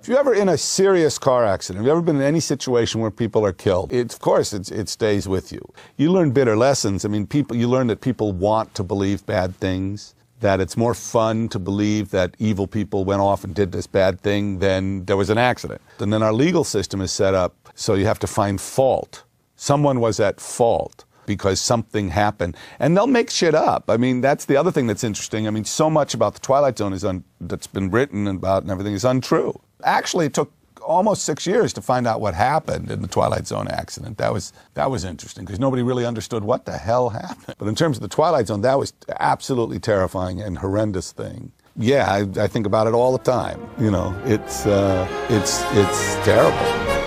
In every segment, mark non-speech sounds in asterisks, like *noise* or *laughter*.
If you're ever in a serious car accident, if you've ever been in any situation where people are killed? It, of course, it's, it stays with you. You learn bitter lessons. I mean, people, you learn that people want to believe bad things, that it's more fun to believe that evil people went off and did this bad thing than there was an accident. And then our legal system is set up so you have to find fault. Someone was at fault because something happened. And they'll make shit up. I mean, that's the other thing that's interesting. I mean, so much about the Twilight Zone is un- that's been written about and everything is untrue. Actually, it took almost six years to find out what happened in the Twilight Zone accident. That was that was interesting because nobody really understood what the hell *laughs* happened. But in terms of the Twilight Zone, that was absolutely terrifying and horrendous thing. Yeah, I, I think about it all the time. You know, it's uh, it's it's terrible.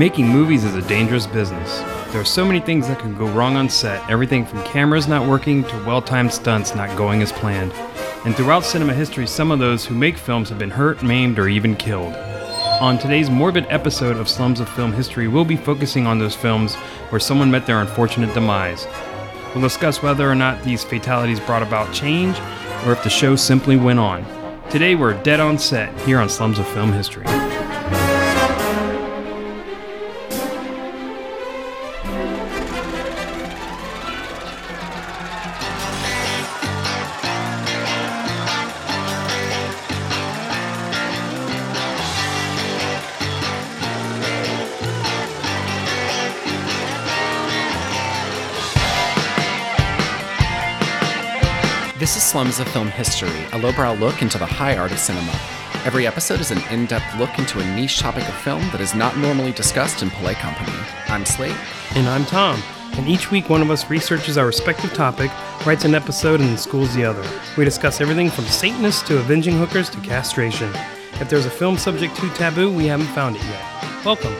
Making movies is a dangerous business. There are so many things that can go wrong on set, everything from cameras not working to well timed stunts not going as planned. And throughout cinema history, some of those who make films have been hurt, maimed, or even killed. On today's morbid episode of Slums of Film History, we'll be focusing on those films where someone met their unfortunate demise. We'll discuss whether or not these fatalities brought about change or if the show simply went on. Today, we're dead on set here on Slums of Film History. This is Slums of Film History, a lowbrow look into the high art of cinema. Every episode is an in depth look into a niche topic of film that is not normally discussed in polite company. I'm Slate. And I'm Tom. And each week, one of us researches our respective topic, writes an episode, and schools the other. We discuss everything from Satanists to avenging hookers to castration. If there's a film subject too taboo, we haven't found it yet. Welcome.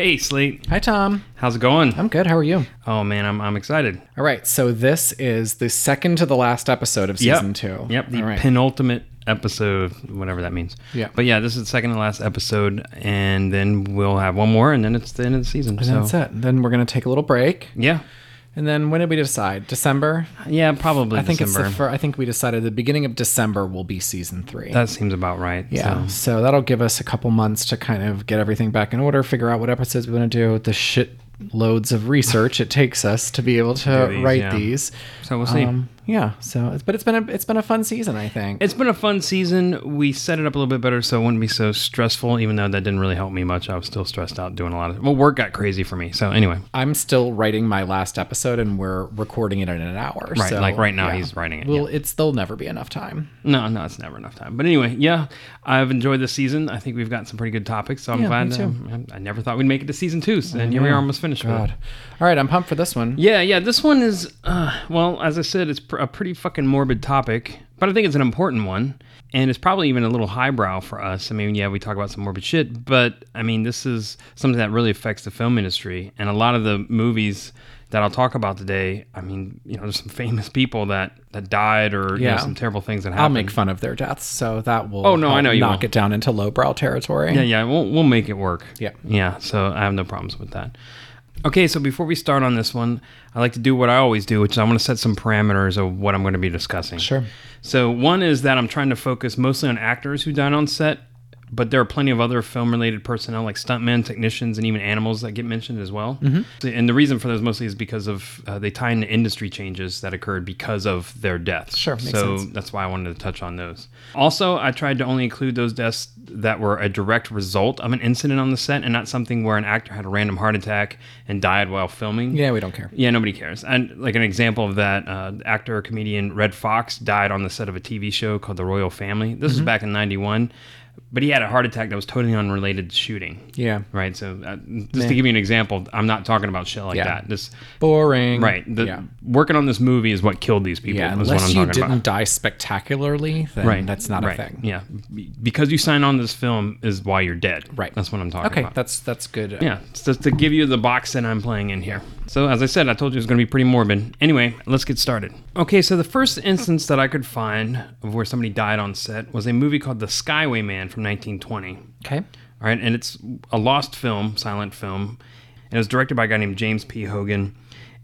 Hey, Slate. Hi, Tom. How's it going? I'm good. How are you? Oh, man, I'm, I'm excited. All right. So, this is the second to the last episode of season yep. two. Yep. The right. penultimate episode, whatever that means. Yeah. But yeah, this is the second to last episode, and then we'll have one more, and then it's the end of the season. And so that's it. Then we're going to take a little break. yeah, And then when did we decide? December? yeah, probably. I think December. it's the fir- I think we decided the beginning of December will be season three. That seems about right. Yeah. So. So that'll give us a couple months to kind of get everything back in order, figure out what episodes we want to do, the shit loads of research it takes us to be able to these, write yeah. these. So we'll see. Um, yeah. So, it's- but it's been a it's been a fun season, I think. It's been a fun season. We set it up a little bit better so it wouldn't be so stressful, even though that didn't really help me much. I was still stressed out doing a lot of well, work got crazy for me. So anyway, I'm still writing my last episode, and we're recording it in an hour. Right, so, like right now he's writing it, Well, it's there'll never be enough time. no, no, it's never enough time. But anyway, yeah, I've enjoyed this season. I think we've got some pretty good topics. So I'm Yeah, glad. me too. um, I never thought we'd make it to season two, so, and here we are almost finished with it. God. All right, I'm pumped for this one. Yeah, yeah. This one is, uh, well, as I said, it's pr- a pretty fucking morbid topic, but I think it's an important one, and it's probably even a little highbrow for us. I mean, yeah, we talk about some morbid shit, but I mean, this is something that really affects the film industry, and a lot of the movies that I'll talk about today. I mean, you know, there's some famous people that that died, or you know, Yeah. some terrible things that happened. I'll make fun of their deaths, so that will. Oh, no, I know you knock will. it down into lowbrow territory. Yeah, yeah, we'll we'll make it work. Yeah. Yeah, so I have no problems with that. Okay, so before we start on this one, I like to do what I always do, which is I'm going to set some parameters of what I'm going to be discussing. Sure. So one is that I'm trying to focus mostly on actors who died on set, but there are plenty of other film-related personnel like stuntmen, technicians, and even animals that get mentioned as well. Mm-hmm. And the reason for those mostly is because of uh, they tie into industry changes that occurred because of their deaths. Sure, makes so sense. that's why I wanted to touch on those. Also, I tried to only include those deaths that were a direct result of an incident on the set and not something where an actor had a random heart attack and died while filming. Yeah, we don't care. Yeah, nobody cares. And like an example of that, uh, actor comedian Redd Foxx died on the set of a TV show called The Royal Family. This was back in '91. But he had a heart attack that was totally unrelated to shooting. Yeah. Right. So uh, just to give you an example, I'm not talking about shit like Yeah. that. This Boring. right. The, yeah. Working on this movie is what killed these people. Yeah. is what Unless you didn't about. die spectacularly, Right. that's not right. a thing. Yeah. Because you signed on this film is why you're dead. Right. That's what I'm talking Okay, about. Okay. That's that's good. Yeah, just to give you the box that I'm playing in here. So, as I said, I told you it was going to be pretty morbid. Anyway, let's get started. Okay, so the first instance that I could find of where somebody died on set was a movie called The Skyway Man from 1920. Okay. All right, and it's a lost film, silent film, and it was directed by a guy named James P. Hogan.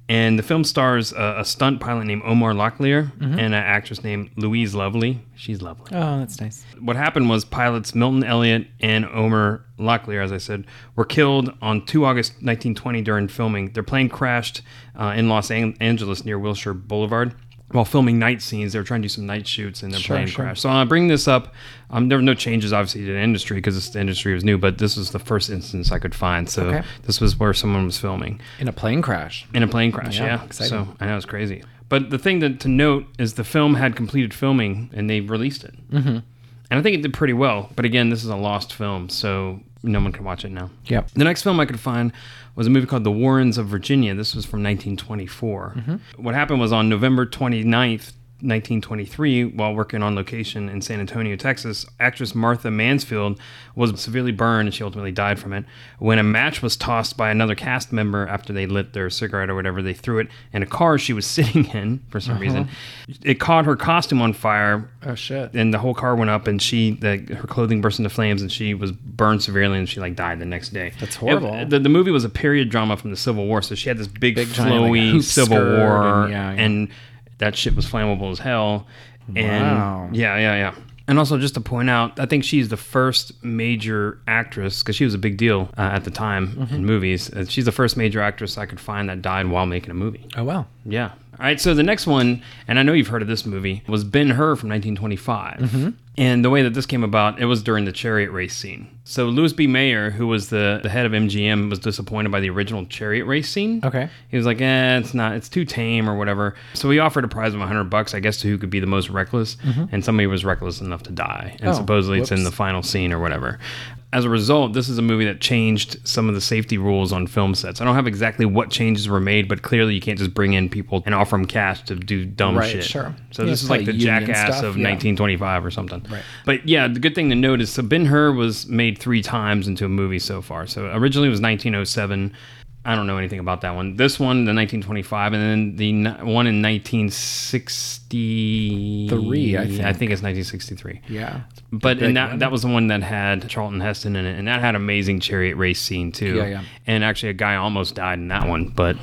And the film stars a, a stunt pilot named Omar Locklear and an actress named Louise Lovely. She's lovely Oh, that's nice. what happened was pilots Milton Elliott and Omar Locklear, as I said, were killed on 2 August 1920 during filming. Their plane crashed uh, in Los An- Angeles near Wilshire Boulevard. While filming night scenes, they were trying to do some night shoots and their Sure, plane sure. crashed. So I bring this up. Um, there were no changes, obviously, to the industry because this industry was new, but this was the first instance I could find. So Okay. this was where someone was filming In a plane crash. in a plane crash. Yeah, Yeah, exciting. so I know it's crazy. But the thing that, to note is the film had completed filming and they released it, mm-hmm. and I think it did pretty well. But again, this is a lost film, so no one can watch it now. Yep. The next film I could find was a movie called The Warrens of Virginia. This was from 1924. Mm-hmm. What happened was on November 29th, 1923, while working on location in San Antonio, Texas, actress Martha Mansfield was severely burned and she ultimately died from it. When a match was tossed by another cast member after they lit their cigarette or whatever, they threw it in a car she was *laughs* sitting in for some reason. Uh-huh. It caught her costume on fire Oh shit. and the whole car went up and she the, her clothing burst into flames and she was burned severely and she like died the next day That's horrible. It- the, the movie was a period drama from the civil war so she had this big, Big flowy civil war and- yeah, yeah. and that shit was flammable as hell and Wow. yeah yeah yeah and also just to point out i think she's the first major actress because she was a big deal uh, at the time Mm-hmm. in movies uh, she's the first major actress i could find that died while making a movie Oh wow. yeah. All right. So the next one, and I know you've heard of this movie, was Ben Hur from 1925. Mm-hmm. And the way that this came about, it was during the chariot race scene. So Louis B. Mayer, who was the, the head of MGM, was disappointed by the original chariot race scene. Okay. He was like, eh, it's not, it's too tame or whatever. So he offered a prize of 100 bucks, I guess, to who could be the most reckless. And somebody was reckless enough to die. And Mm-hmm. Oh, supposedly it's in the final scene or whatever. As a result, this is a movie that changed some of the safety rules on film sets. I don't have exactly what changes were made, but clearly you can't just bring in people and offer them cash to do dumb Right, shit. sure. So Yeah, this is like the jackass stuff, of yeah. 1925 or something. Right. But yeah, the good thing to note is so Ben Hur was made three times into a movie so far. So originally it was 1907. I don't know anything about that one. This one, the 1925, and then the one in 1963. Three, I I think. think it's 1963. Yeah. But and that one. that was the one that had Charlton Heston in it, and that had an amazing chariot race scene too. Yeah, yeah. And actually, a guy almost died in that one, but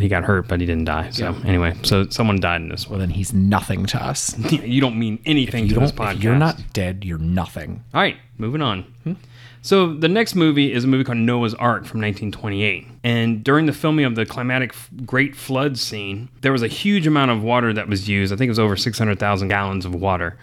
he got hurt, but he didn't die. So anyway, so someone died in this Well, then he's nothing to us. *laughs* you don't mean anything to this podcast. You're not dead, you're nothing. All right, moving on. Hmm? So the next movie is a movie called Noah's Ark from 1928. And during the filming of the climatic Great Flood scene, there was a huge amount of water that was used. I think it was over 600,000 gallons of water.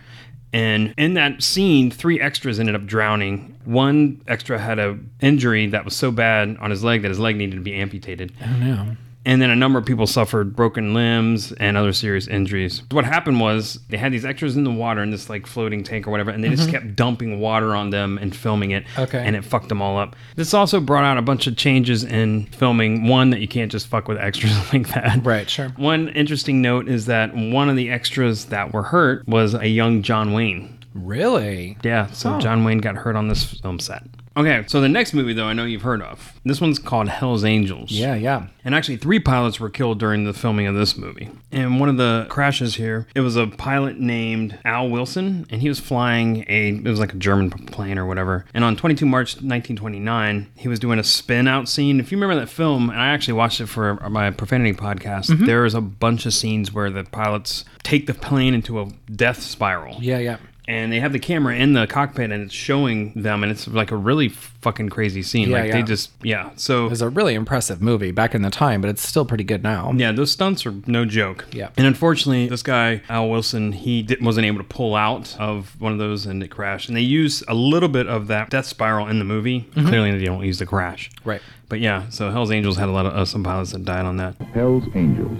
And in that scene, three extras ended up drowning. One extra had a injury that was so bad on his leg that his leg needed to be amputated. Oh no. And then a number of people suffered broken limbs and other serious injuries. What happened was they had these extras in the water in this like floating tank or whatever, and they just mm-hmm. kept dumping water on them and filming it. Okay. And it fucked them all up. This also brought out a bunch of changes in filming. One, that you can't just fuck with extras *laughs* like that. Right. Sure. One interesting note is that one of the extras that were hurt was a young John Wayne. Really? Yeah, so Oh. John Wayne got hurt on this film set. Okay, so the next movie, though, I know you've heard of. This one's called Hell's Angels. Yeah. Yeah. And actually, three pilots were killed during the filming of this movie. And one of the crashes here, it was a pilot named Al Wilson, and he was flying a, it was like a German plane or whatever. And on 22 March 1929, he was doing a spin out scene. If you remember that film, and I actually watched it for my profanity podcast, mm-hmm. there is a bunch of scenes where the pilots take the plane into a death spiral Yeah. Yeah. And they have the camera in the cockpit and it's showing them and it's like a really fucking crazy scene Yeah, like they just yeah so It was a really impressive movie back in the time, but it's still pretty good now. yeah those stunts are no joke Yeah. and unfortunately this guy al wilson he did, wasn't able to pull out of one of those and it crashed and they use a little bit of that death spiral in the movie clearly they don't use the crash Right. but yeah so hell's angels had a lot of uh, some pilots that died on that Hell's Angels.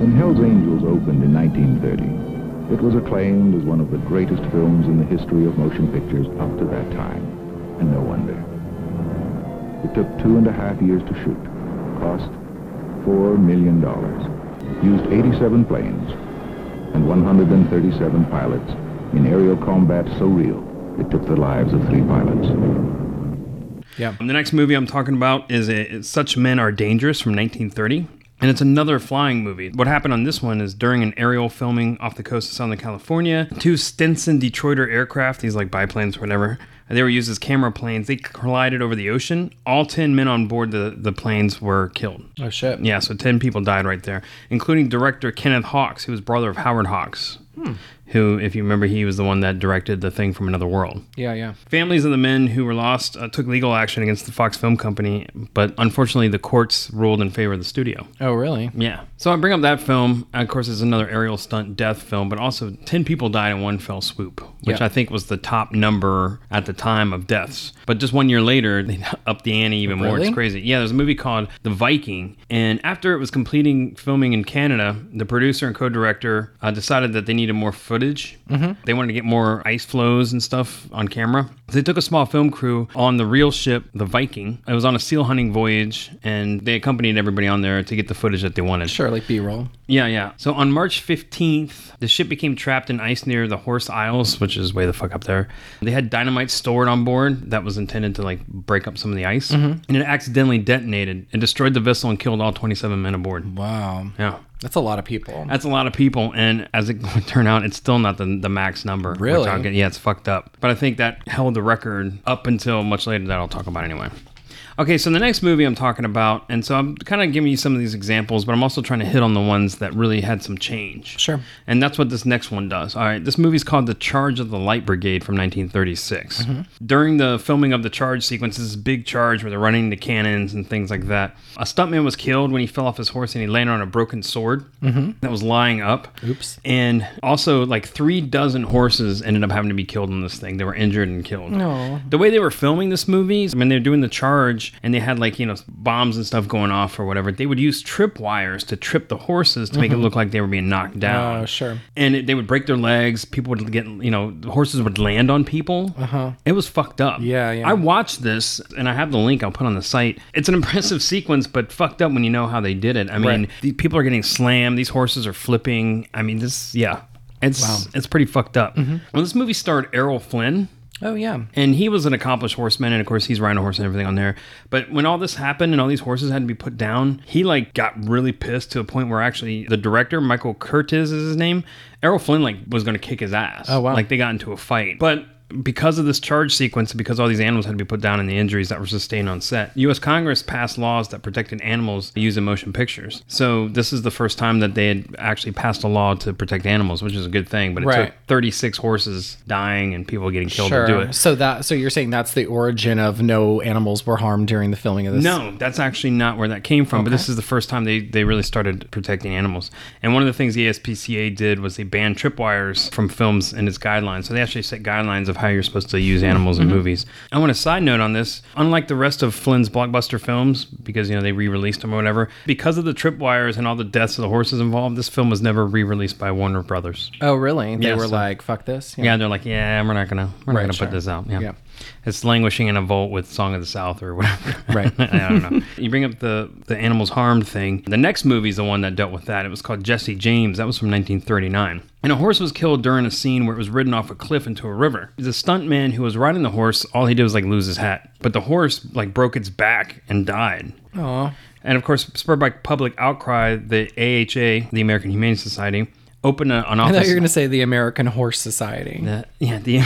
When Hell's Angels opened in 1930, It was acclaimed as one of the greatest films in the history of motion pictures up to that time, and no wonder. It took two and a half years to shoot, cost $4 million, used 87 planes, and 137 pilots in aerial combat so real it took the lives of three pilots. Yeah. The next movie I'm talking about is a, Such Men Are Dangerous from 1930. And it's another flying movie. What happened on this one is during an aerial filming off the coast of Southern California, two Stinson Detroiter aircraft, these like biplanes or whatever, they were used as camera planes. They collided over the ocean. All 10 men on board the, the planes were killed. Oh, shit. Yeah, so 10 people died right there, including director Kenneth Hawks, who was brother of Howard Hawks. Hmm who, if you remember, he was the one that directed the thing from another world. Yeah, yeah. Families of the men who were lost uh, took legal action against the Fox Film Company, but unfortunately, the courts ruled in favor of the studio. Oh, really? Yeah. So I bring up that film. Of course, it's another aerial stunt death film, but also 10 people died in one fell swoop, which Yeah. I think was the top number at the time of deaths. But just one year later, they *laughs* upped the ante even more. Really? It's crazy. Yeah, there's a movie called The Viking, and after it was completing filming in Canada, the producer and co-director uh, decided that they needed more footage. Mm-hmm. They wanted to get more ice flows and stuff on camera. So they took a small film crew on the real ship, The Viking. It was on a seal hunting voyage, and they accompanied everybody on there to get the footage that they wanted. Sure, like B-roll. Yeah, yeah. So on March 15th, the ship became trapped in ice near the Horse Isles, which is way the fuck up there. They had dynamite stored on board that was intended to like break up some of the ice, mm-hmm. and it accidentally detonated and destroyed the vessel and killed all 27 men aboard. Wow. Yeah. That's a lot of people. That's a lot of people, and as it *laughs* would turn out, it's still not the, the max number. Really? Yeah, it's fucked up. But I think that held the record up until much later that I'll talk about anyway. Okay, so the next movie I'm talking about, and so I'm kind of giving you some of these examples, but I'm also trying to hit on the ones that really had some change. Sure. And that's what this next one does. All right, this movie's called The Charge of the Light Brigade from 1936. Mm-hmm. During the filming of the charge sequence, this big charge where they're running the cannons and things like that, a stuntman was killed when he fell off his horse and he landed on a broken sword mm-hmm. that was lying up. Oops. And also, like three dozen horses ended up having to be killed in this thing. They were injured and killed. Aw. The way they were filming this movie, I mean, they're doing the charge and they had like, you know, bombs and stuff going off or whatever. They would use trip wires to trip the horses to make it look like they were being knocked down. Oh, sure. And it, they would break their legs. People would get, you know, the horses would land on people. Uh-huh. It was fucked up. Yeah, yeah. I watched this and I have the link I'll put on the site. It's an impressive *laughs* sequence, but fucked up when you know how they did it. I mean, Right. the people are getting slammed. These horses are flipping. I mean, this, yeah. It's, it's pretty fucked up. Mm-hmm. Well, this movie starred Errol Flynn. Oh, yeah. And he was an accomplished horseman, and of course he's riding a horse and everything on there. But when all this happened and all these horses had to be put down, he like got really pissed to a point where actually the director, Michael Curtiz is his name, Errol Flynn like was gonna kick his ass. Oh, wow. Like they got into a fight. But because of this charge sequence and because all these animals had to be put down and the injuries that were sustained on set, US Congress passed laws that protected animals used in motion pictures. So this is the first time that they had actually passed a law to protect animals, which is a good thing. But it Right. took 36 horses dying and people getting killed Sure. to do it. So that so you're saying that's the origin of no animals were harmed during the filming of this? No, that's actually not where that came from. But this is the first time they, they really started protecting animals. And one of the things the ASPCA did was they banned tripwires from films in its guidelines. So they actually set guidelines of how you're supposed to use animals in mm-hmm. movies. I want a side note on this. Unlike the rest of Flynn's blockbuster films, because you know they re-released them or whatever, because of the tripwires and all the deaths of the horses involved, this film was never re-released by Warner Brothers. Oh, really? They Yeah, were so- like, "Fuck this." Yeah, they're like, yeah, we're not gonna, we're Right, not gonna sure. put this out. Yeah. Yeah. It's languishing in a vault with "Song of the South" or whatever. Right. *laughs* I don't know. You bring up the the animals harmed thing. The next movie is the one that dealt with that. It was called Jesse James. That was from 1939. And a horse was killed during a scene where it was ridden off a cliff into a river. The stuntman who was riding the horse, all he did was like lose his hat, but the horse like broke its back and died. Aw. And of course, spurred by public outcry, the AHA, the American Humane Society, opened a, an I thought you were going to say the American Horse Society. The- yeah, the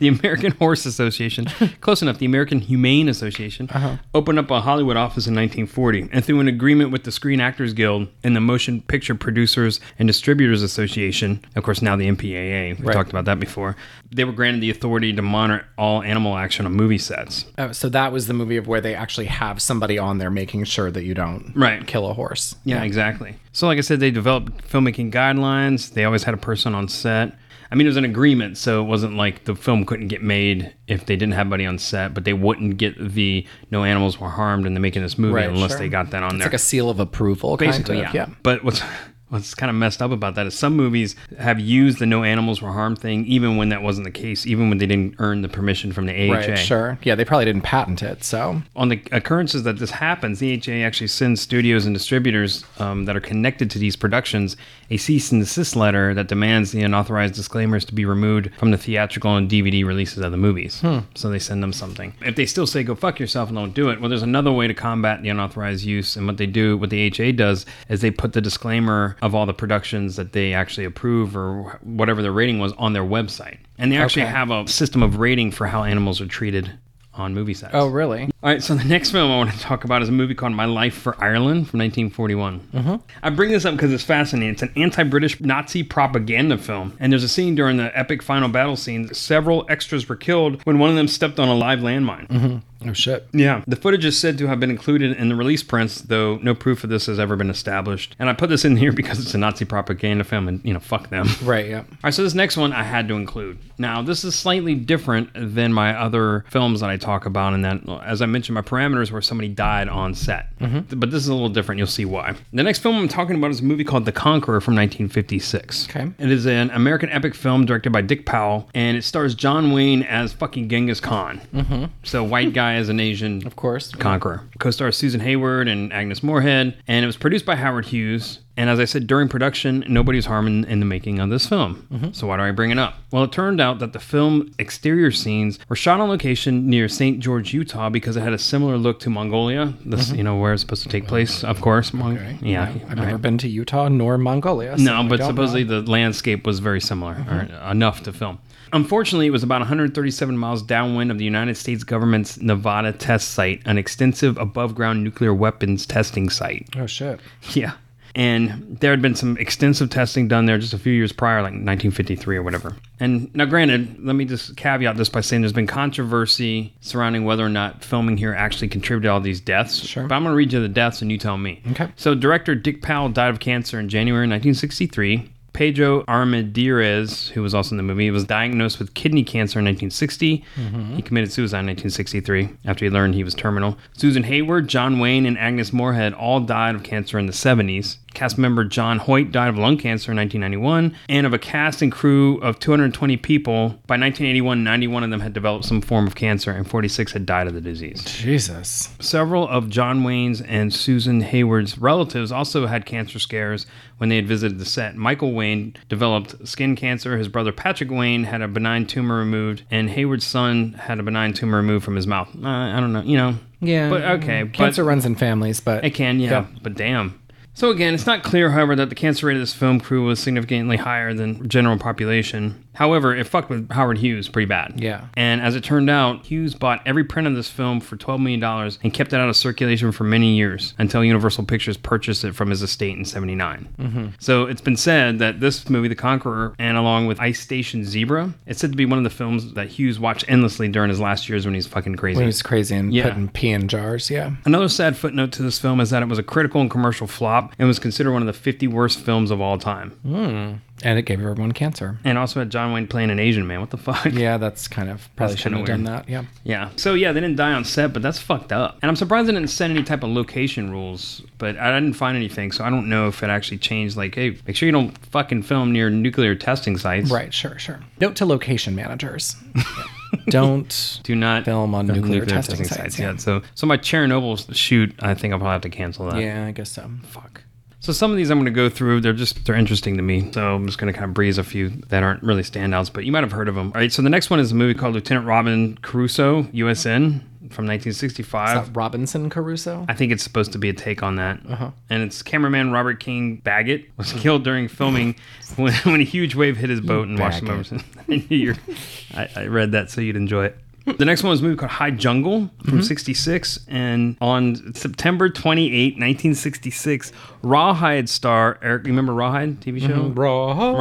the American *laughs* Horse Association, *laughs* close enough. The American Humane Association uh-huh. opened up a Hollywood office in 1940, and through an agreement with the Screen Actors Guild and the Motion Picture Producers and Distributors Association, of course now the MPAA, we Right. talked about that before. They were granted the authority to monitor all animal action on movie sets. Oh, so that was the movie of where they actually have somebody on there making sure that you don't Right. kill a horse. Yeah, exactly. So, like I said, they developed filmmaking guidelines. They always had a person on set. I mean, it was an agreement, so it wasn't like the film couldn't get made if they didn't have anybody on set, but they wouldn't get the no animals were harmed in the making of this movie Right, unless sure. they got that on It's there. It's like a seal of approval, Basically, kind of. yeah. But what's What's kind of messed up about that is some movies have used the no animals were harmed thing, even when that wasn't the case, even when they didn't earn the permission from the AHA. Right, sure. Yeah, they probably didn't patent it, so. On the occurrences that this happens, the AHA actually sends studios and distributors um, that are connected to these productions a cease and desist letter that demands the unauthorized disclaimers to be removed from the theatrical and DVD releases of the movies. So they send them something. If they still say go fuck yourself and don't do it, well, there's another way to combat the unauthorized use. And what they do, what the AHA does, is they put the disclaimer of all the productions that they actually approve or whatever the rating was on their website. And they actually Okay. have a system of rating for how animals are treated on movie sets. Oh, really? All right, so the next film I want to talk about is a movie called My Life for Ireland from 1941. Mm-hmm. I bring this up because it's fascinating. It's an anti British Nazi propaganda film. And there's a scene during the epic final battle scene. Several extras were killed when one of them stepped on a live landmine. Oh, shit. Yeah, the footage is said to have been included in the release prints, though no proof of this has ever been established. And I put this in here *laughs* because it's a Nazi propaganda film, and you know, fuck them. *laughs* Right, yeah. All right, so this next one I had to include. Now, this is slightly different than my other films that I talk about, in that, as I mentioned, my parameters where somebody died on set. But this is a little different. You'll see why. The next film I'm talking about is a movie called The Conqueror from 1956. Okay. It is an American epic film directed by Dick Powell, and it stars John Wayne as fucking Genghis Khan. Mm-hmm. So, white guy as an Asian Of course. Conqueror. Co-stars Susan Hayward and Agnes Moorehead, and it was produced by Howard Hughes. And as I said, during production, nobody was harmed in, in the making of this film. Mm-hmm. So why do I bring it up? Well, it turned out that the film exterior scenes were shot on location near St. George, Utah, because it had a similar look to Mongolia. This, mm-hmm. you know, where it's supposed to take place, of course. Mon- Yeah, I've never been to Utah nor Mongolia. so no, but supposedly know. the landscape was very similar, mm-hmm. or enough to film. Unfortunately, it was about 137 miles downwind of the United States government's Nevada test site, an extensive above ground nuclear weapons testing site. Oh, shit. *laughs* Yeah. And there had been some extensive testing done there just a few years prior, like 1953 or whatever. And now, granted, let me just caveat this by saying there's been controversy surrounding whether or not filming here actually contributed to all these deaths. Sure. But I'm going to read you the deaths and you tell me. Okay. So, director Dick Powell died of cancer in January 1963. Pedro Armendariz, who was also in the movie, was diagnosed with kidney cancer in 1960. Mm-hmm. He committed suicide in 1963 after he learned he was terminal. Susan Hayward, John Wayne, and Agnes Moorehead all died of cancer in the 70s. Cast member John Hoyt died of lung cancer in 1991, and of a cast and crew of 220 people, by 1981, 91 of them had developed some form of cancer, and 46 had died of the disease. Jesus. Several of John Wayne's and Susan Hayward's relatives also had cancer scares when they had visited the set. Michael Wayne developed skin cancer. His brother Patrick Wayne had a benign tumor removed, and Hayward's son had a benign tumor removed from his mouth. Uh, I don't know, you know. Yeah. But okay, Cancer but runs in families, but. it can, yeah, Yeah. but damn. So again, it's not clear, however, that the cancer rate of this film crew was significantly higher than general population. However, it fucked with Howard Hughes pretty bad. Yeah. And as it turned out, Hughes bought every print of this film for $12 million and kept it out of circulation for many years until Universal Pictures purchased it from his estate in 79. Mm-hmm. So it's been said that this movie, The Conqueror, and along with Ice Station Zebra, it's said to be one of the films that Hughes watched endlessly during his last years when he's fucking crazy. When he's crazy and Yeah. putting pee in jars, yeah. Another sad footnote to this film is that it was a critical and commercial flop and was considered one of the 50 worst films of all time. Hmm. And it gave everyone cancer. And also had John Wayne playing an Asian man. What the fuck? Yeah, that's kind of probably That's shouldn't have done that. Yeah. Yeah. So yeah, they didn't die on set, but that's fucked up. And I'm surprised they didn't set any type of location rules, but I didn't find anything, so I don't know if it actually changed. Like, hey, make sure you don't fucking film near nuclear testing sites. Right, sure, sure. Note to location managers. *laughs* *laughs* Don't Do not Film on nuclear testing sites, yeah. yet. So, so my Chernobyl shoot, I think I'll probably have to cancel that. Yeah, I guess so. Fuck. So some of these I'm going to go through. They're just they're interesting to me. So I'm just going to kind of breeze a few that aren't really standouts, but you might have heard of them. All right. So the next one is a movie called Lieutenant Robin Crusoe, USN, from 1965. Is that Robinson Caruso? I think it's supposed to be a take on that. Uh-huh. And it's cameraman Robert King Baggett was killed during filming *laughs* when, when a huge wave hit his boat and washed him over. I knew *laughs* I, I read that so you'd enjoy it. The next one was a movie called High Jungle from mm-hmm. 66. And on September 28, 1966, Rawhide star Eric, you remember Rawhide TV show? Raw,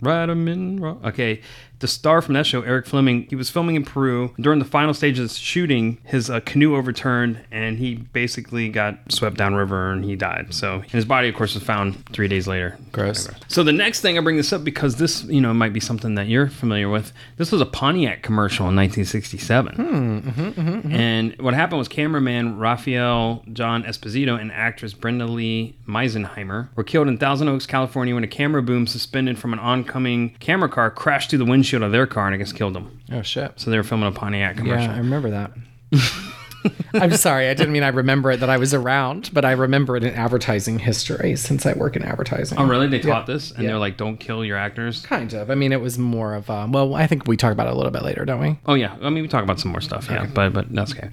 rawhide, 'em in raw. Okay, The star from that show, Eric Fleming, he was filming in Peru. During the final stages of shooting, his uh, canoe overturned and he basically got swept downriver and he died. So and his body, of course, was found three days later. Gross. So the next thing I bring this up because this, you know, might be something that you're familiar with. This was a Pontiac commercial in 1967, hmm, mm-hmm, mm-hmm, mm-hmm. and what happened was cameraman Rafael John Esposito and actress Brenda Lee Meisenheimer were killed in Thousand Oaks, California, when a camera boom suspended from an oncoming camera car crashed through the windshield of their car and I guess killed them. Oh shit. So they were filming a Pontiac commercial. Yeah, I remember that. *laughs* *laughs* I'm sorry, I didn't mean I remember it that I was around, but I remember it in advertising history since I work in advertising. Oh, really? They taught this, and Yeah. they're like, "Don't kill your actors." Kind of. I mean, it was more of a. Well, I think we talk about it a little bit later, don't we? Oh yeah, I mean we talk about some more stuff, yeah, but but that's okay.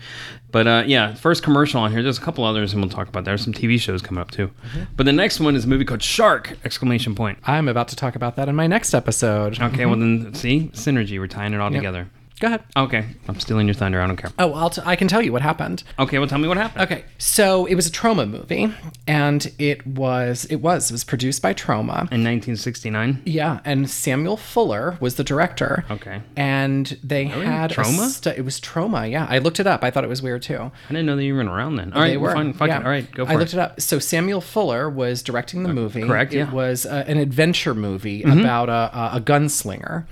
But uh, yeah, first commercial on here. There's a couple others, and we'll talk about. There's some TV shows coming up too. Mm-hmm. But the next one is a movie called Shark! Exclamation point. I'm about to talk about that in my next episode. Okay, well mm-hmm. then see synergy. We're tying it all together. Go ahead. Okay, I'm stealing your thunder. I don't care. Oh, I'll t- I can tell you what happened. Okay, well tell me what happened. Okay, so it was a Troma movie, and it was it was it was produced by Troma. In 1969. Yeah, and Samuel Fuller was the director. Okay. And they had Troma? stu- it was Troma. Yeah, I looked it up. I thought it was weird too. I didn't know that you were around then. All right, they were. fine. Fuck yeah. it. All right, go for I it. looked it up. So Samuel Fuller was directing the movie. correct, It yeah. Mm-hmm. was uh, an adventure movie about a, a, a gunslinger.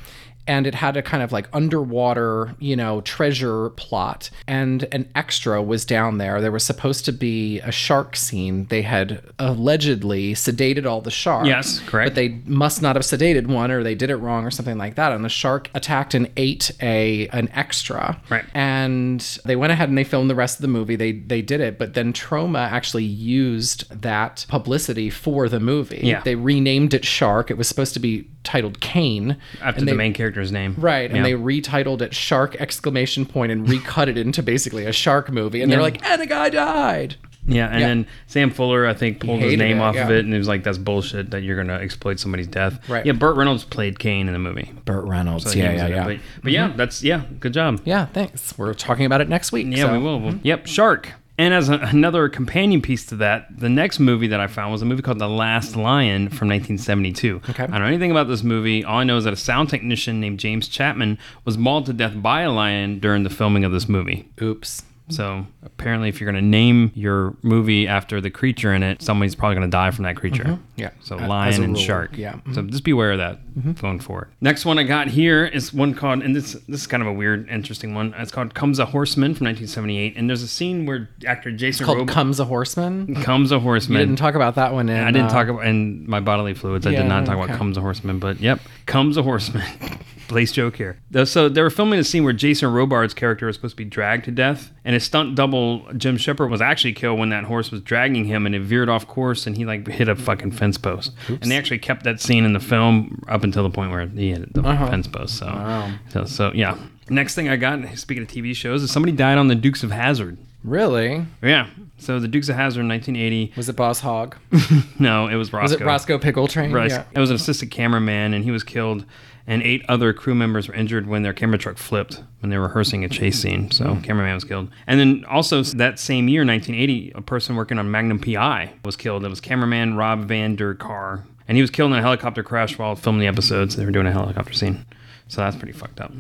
And it had a kind of like underwater, you know, treasure plot. And an extra was down there. There was supposed to be a shark scene. They had allegedly sedated all the sharks. Yes, correct. But they must not have sedated one, or they did it wrong, or something like that. And the shark attacked and ate a an extra. Right. And they went ahead and they filmed the rest of the movie. They they did it, but then Troma actually used that publicity for the movie. Yeah. They renamed it Shark. It was supposed to be titled Caine. After and the they- main character's name. Right, and Yeah. they retitled it Shark exclamation point and recut it into basically a shark movie. And they're like, and a guy died. Yeah, and Yeah. then Sam Fuller, I think, pulled his name it, off of it, and he was like, "That's bullshit that you're gonna exploit somebody's death." Right. Yeah, Burt Reynolds played Caine in the movie. Burt Reynolds. So yeah, yeah, in it. But, but yeah, mm-hmm. that's yeah, good job. Yeah, thanks. We're talking about it next week. Yeah, so- we will. We'll- Yep, Shark. And as a, another companion piece to that, the next movie that I found was a movie called The Last Lion from 1972. Okay. I don't know anything about this movie. All I know is that a sound technician named James Chapman was mauled to death by a lion during the filming of this movie. Oops. So apparently, if you're going to name your movie after the creature in it, somebody's probably going to die from that creature. Mm-hmm. Yeah. So lion and shark. yeah. Mm-hmm. So just be aware of that mm-hmm. going forward. Next one I got here is one called, and this this is kind of a weird, interesting one. It's called "Comes a Horseman" from 1978, and there's a scene where actor Jason Called Rob- Comes a Horseman. comes a You horseman. didn't talk about that one. In, I didn't uh, talk about in my bodily fluids. I Yeah, did not talk okay. about comes a horseman, but yep, comes a horseman. *laughs* Place joke here. So they were filming a scene where Jason Robards' character was supposed to be dragged to death, and his stunt double Jim Shepard was actually killed when that horse was dragging him, and it veered off course, and he like hit a fucking fence post. And they actually kept that scene in the film up until the point where he hit the uh-huh. fence post. So, so, so yeah. Next thing I got, speaking of TV shows, is somebody died on the Dukes of Hazzard. Really? Yeah. So the Dukes of Hazzard in 1980. Was it Boss Hog? *laughs* No, it was Roscoe. Was it Roscoe P. Coltrane? Right. Yeah. It was an assistant cameraman, and he was killed. And eight other crew members were injured when their camera truck flipped when they were rehearsing a chase scene. So, Hmm. cameraman was killed. And then also that same year, 1980, a person working on Magnum PI was killed. It was cameraman Rob Van Der Kar, and he was killed in a helicopter crash while filming the episodes. They were doing a helicopter scene, so that's pretty fucked up.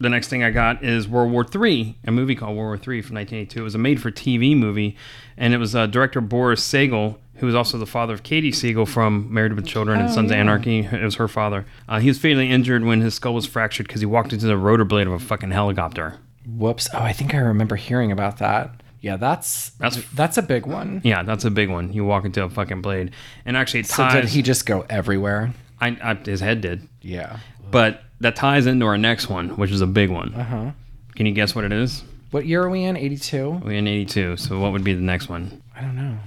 The next thing I got is World War III, a movie called World War III from 1982. It was a made-for-TV movie, and it was uh, director Boris Sagal, who was also the father of Katey Sagal from Married with Children and Sons of Anarchy. It was her father. Uh, he was fatally injured when his skull was fractured because he walked into the rotor blade of a fucking helicopter. Whoops. Oh, I think I remember hearing about that. Yeah, that's That's- that's a big one. Yeah, that's a big one. You walk into a fucking blade, and actually it So ties. did he just go everywhere? I, I, his head did, Yeah. but that ties into our next one, which is a big one. Uh huh. Can you guess what it is? What year are we in? 82? We're in '82, so what would be the next one? I don't know.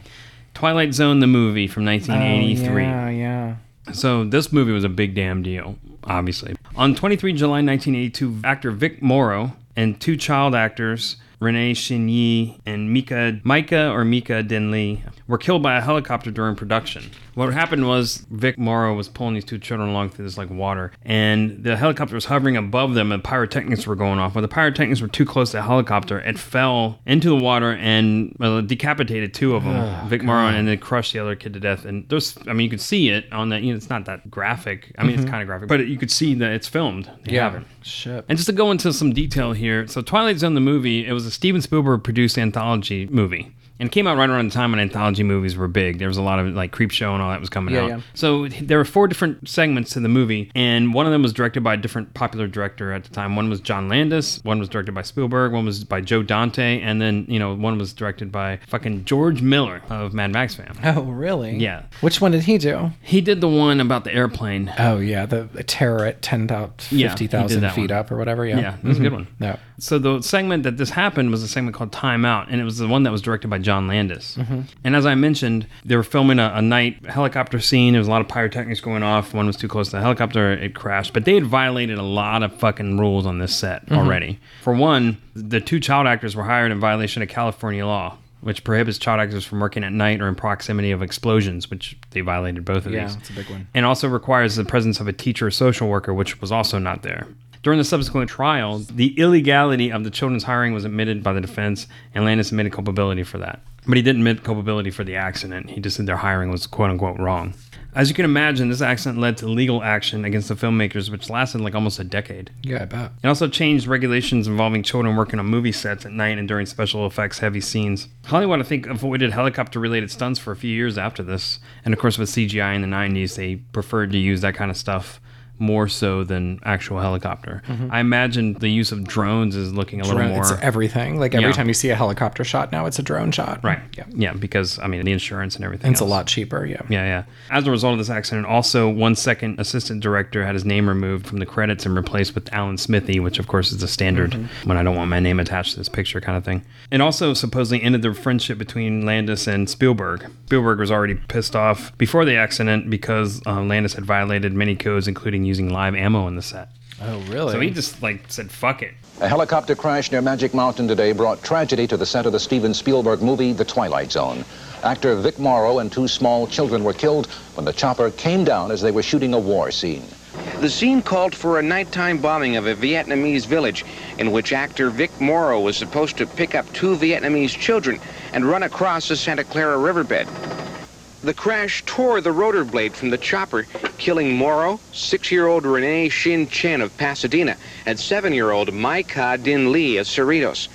Twilight Zone, the movie from 1983. Oh, yeah, yeah. So this movie was a big damn deal, obviously. On 23 July 1982, actor Vic Morrow and two child actors, Renee Shin Yi and Mika, Micah or Mika Denli, were killed by a helicopter during production. What happened was Vic Morrow was pulling these two children along through this like water, and the helicopter was hovering above them, and pyrotechnics were going off. When the pyrotechnics were too close to the helicopter, it fell into the water and uh, decapitated two of them, *sighs* Vic Morrow, and then crushed the other kid to death. And there's, I mean, you could see it on that. You know, it's not that graphic. I mean, it's kind of graphic, but you could see that it's filmed. They have it. Shit. And just to go into some detail here, so Twilight Zone, the movie, it was a Steven Spielberg produced anthology movie. And came out right around the time when anthology movies were big. There was a lot of like Creep Show and all that was coming Yeah, out. yeah. So there were four different segments to the movie, and one of them was directed by a different popular director at the time. One was John Landis, one was directed by Spielberg, one was by Joe Dante, and then, you know, one was directed by fucking George Miller of Mad Max fam. Oh, really? Yeah. Which one did he do? He did the one about the airplane. Oh, yeah, the terror at 10,000, Yeah, 50,000 did feet one. up or whatever. Yeah. Yeah, it was a good mm-hmm. one. Yeah. So the segment that this happened was a segment called Time Out, and it was the one that was directed by John Landis. Mm-hmm. And as I mentioned, they were filming a, a night helicopter scene. There was a lot of pyrotechnics going off. One was too close to the helicopter; it crashed. But they had violated a lot of fucking rules on this set Mm-hmm. already. For one, the two child actors were hired in violation of California law. Which prohibits child actors from working at night or in proximity of explosions, which they violated both of Yeah, these it's a big one. and also requires the presence of a teacher or social worker, which was also not there. During the subsequent trial, the illegality of the children's hiring was admitted by the defense, and Landis admitted culpability for that. But he didn't admit culpability for the accident. He just said their hiring was quote unquote wrong. As you can imagine, this accident led to legal action against the filmmakers, which lasted like almost a decade. Yeah, I bet. It also changed regulations involving children working on movie sets at night and during special effects heavy scenes. Hollywood, I think, avoided helicopter related stunts for a few years after this. And of course, with CGI in the 90s, they preferred to use that kind of stuff more so than actual helicopter. I imagine the use of drones is looking a little Drone- more. It's everything. Like every Yeah. time you see a helicopter shot now, it's a drone shot. Right. Yeah. Yeah, because, I mean, the insurance and everything. It's a lot cheaper. Yeah. Yeah, yeah. As a result of this accident, also one second assistant director had his name removed from the credits and replaced with Alan Smithee, which of course is the standard when I don't want my name attached to this picture kind of thing. It also supposedly ended the friendship between Landis and Spielberg. Spielberg was already pissed off before the accident because uh, Landis had violated many codes, including using live ammo in the set. Oh, really? So he just like said, "Fuck it." A helicopter crash near Magic Mountain today brought tragedy to the set of the Steven Spielberg movie, The Twilight Zone. Actor Vic Morrow and two small children were killed when the chopper came down as they were shooting a war scene. The scene called for a nighttime bombing of a Vietnamese village in which actor Vic Morrow was supposed to pick up two Vietnamese children and run across the Santa Clara riverbed. The crash tore the rotor blade from the chopper, killing Morrow, six-year-old Renee Shin Chen of Pasadena, and seven-year-old Mai Ka Din Lee of Cerritos.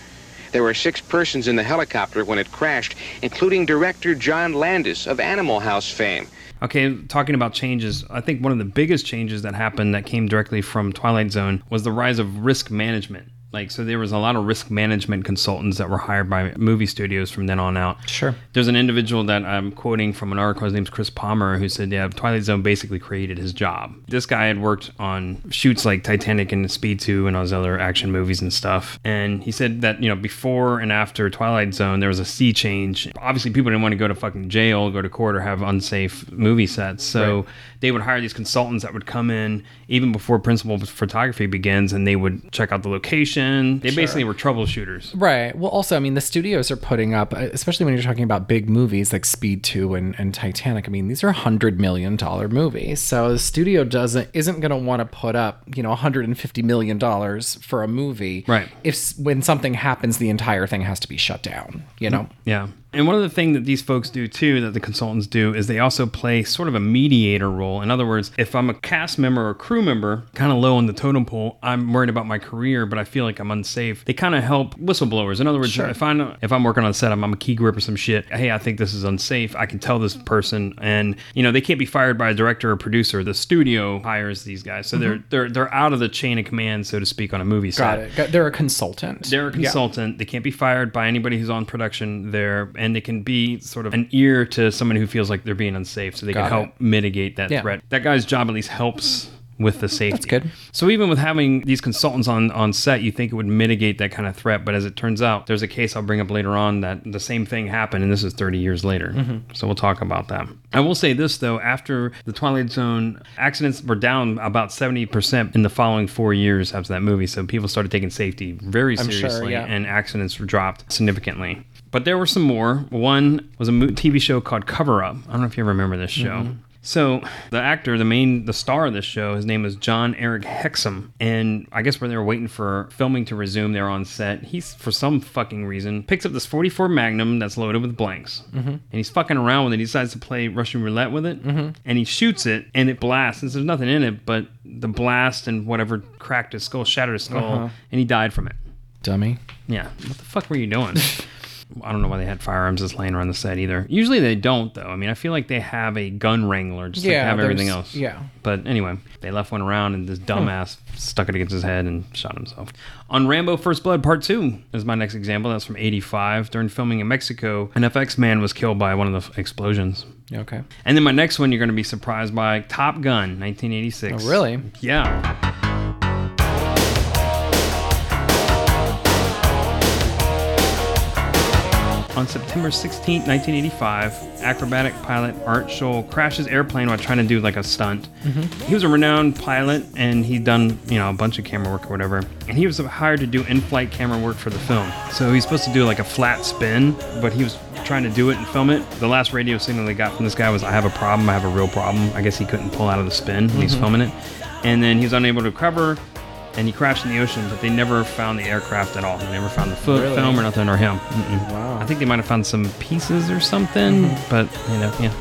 There were six persons in the helicopter when it crashed, including director John Landis of Animal House fame. Okay, talking about changes, I think one of the biggest changes that happened that came directly from Twilight Zone was the rise of risk management. Like, so there was a lot of risk management consultants that were hired by movie studios from then on out. Sure. There's an individual that I'm quoting from an article. His name's Chris Palmer, who said, "Yeah, Twilight Zone basically created his job." This guy had worked on shoots like Titanic and Speed 2 and all those other action movies and stuff. And he said that you know before and after Twilight Zone, there was a sea change. Obviously, people didn't want to go to fucking jail, go to court, or have unsafe movie sets. So they would hire these consultants that would come in even before principal photography begins, and they would check out the location. They basically were troubleshooters. Right. Well, also, I mean, the studios are putting up, uh, especially when you're talking about big movies like Speed 2 and, and Titanic. I mean, these are $100 million movies. So the studio doesn't, isn't going to want to put up, you know, $150 million for a movie. Right. If when something happens, the entire thing has to be shut down, you know? Yeah. And one of the things that these folks do too, that the consultants do, is they also play sort of a mediator role. In other words, if I'm a cast member or crew member, kind of low on the totem pole, I'm worried about my career, but I feel like I'm unsafe. They kind of help whistleblowers. In other words, if I know if I'm working on a set, I'm, I'm a key grip or some shit. Hey, I think this is unsafe. I can tell this person, and you know they can't be fired by a director or producer. The studio hires these guys, so they're mm-hmm. they're they're out of the chain of command, so to speak, on a movie set. Got it. They're a consultant. They're a Yeah. consultant. They can't be fired by anybody who's on production there, and they can be sort of an ear to someone who feels like they're being unsafe, so they Got can help it. mitigate that Yeah. threat. That guy's job at least helps with the safety. That's good. So even with having these consultants on on set, you think it would mitigate that kind of threat, but as it turns out, there's a case I'll bring up later on that the same thing happened, and this is 30 years later. Mm-hmm. So we'll talk about that. I will say this though: after the Twilight Zone accidents were down about 70% in the following four years after that movie, so people started taking safety very I'm sure, seriously, yeah. and accidents dropped significantly. But there were some more. One was a TV show called Cover Up. I don't know if you remember this show. So the actor, the main, the star of this show, his name is Jon-Erik Hexum, and I guess when they were waiting for filming to resume, they're on set. He's for some fucking reason picks up this 44 Magnum that's loaded with blanks, mm-hmm. and he's fucking around with it. He decides to play Russian roulette with it, mm-hmm. and he shoots it, and it blasts. And there's nothing in it, but the blast and whatever cracked his skull, shattered his skull, and he died from it. Dummy. Yeah, what the fuck were you doing? *laughs* I don't know why they had firearms just laying around the set either. Usually they don't, though. I mean, I feel like they have a gun wrangler just like they have everything else. yeah. But anyway, they left one around and this hmm. dumbass stuck it against his head and shot himself. On Rambo First Blood Part 2 is my next example. That's from 85. During filming in Mexico, an FX man was killed by one of the f- explosions. Okay. And then my next one you're going to be surprised by Top Gun 1986. Oh, really? Yeah. On September 16, 1985, acrobatic pilot Art Scholl crashes airplane while trying to do like a stunt. Mm-hmm. He was a renowned pilot and he'd done, you know, a bunch of camera work or whatever. And he was hired to do in-flight camera work for the film. So he's supposed to do like a flat spin, but he was trying to do it and film it. The last radio signal they got from this guy was, I have a problem, I have a real problem. I guess he couldn't pull out of the spin when he's mm-hmm. filming it. And then he was unable to recover and he crashed in the ocean, but they never found the aircraft at all. They never found the foot Really? film or nothing or him. Mm-mm. Wow. I think they might have found some pieces or something, mm-hmm. but you know, yeah.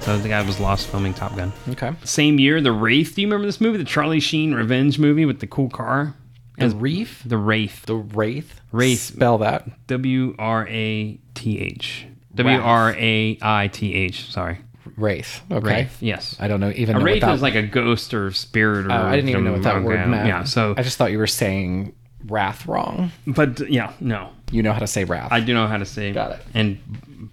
So the guy was lost filming Top Gun. Okay. Same year, The Wraith. Do you remember this movie, the Charlie Sheen revenge movie with the cool car? The Reef? The Wraith. The Wraith? Wraith. Spell that. W R A T H. W R A I T H. Sorry. Wraith. Okay. Wraith. Yes. I don't know even A know wraith that is like a ghost or spirit or. Oh, I didn't even know what that word meant. Yeah. So, I just thought you were saying wrath wrong. but yeah, no, You know how to say wrath. I do know how to say. Got it. And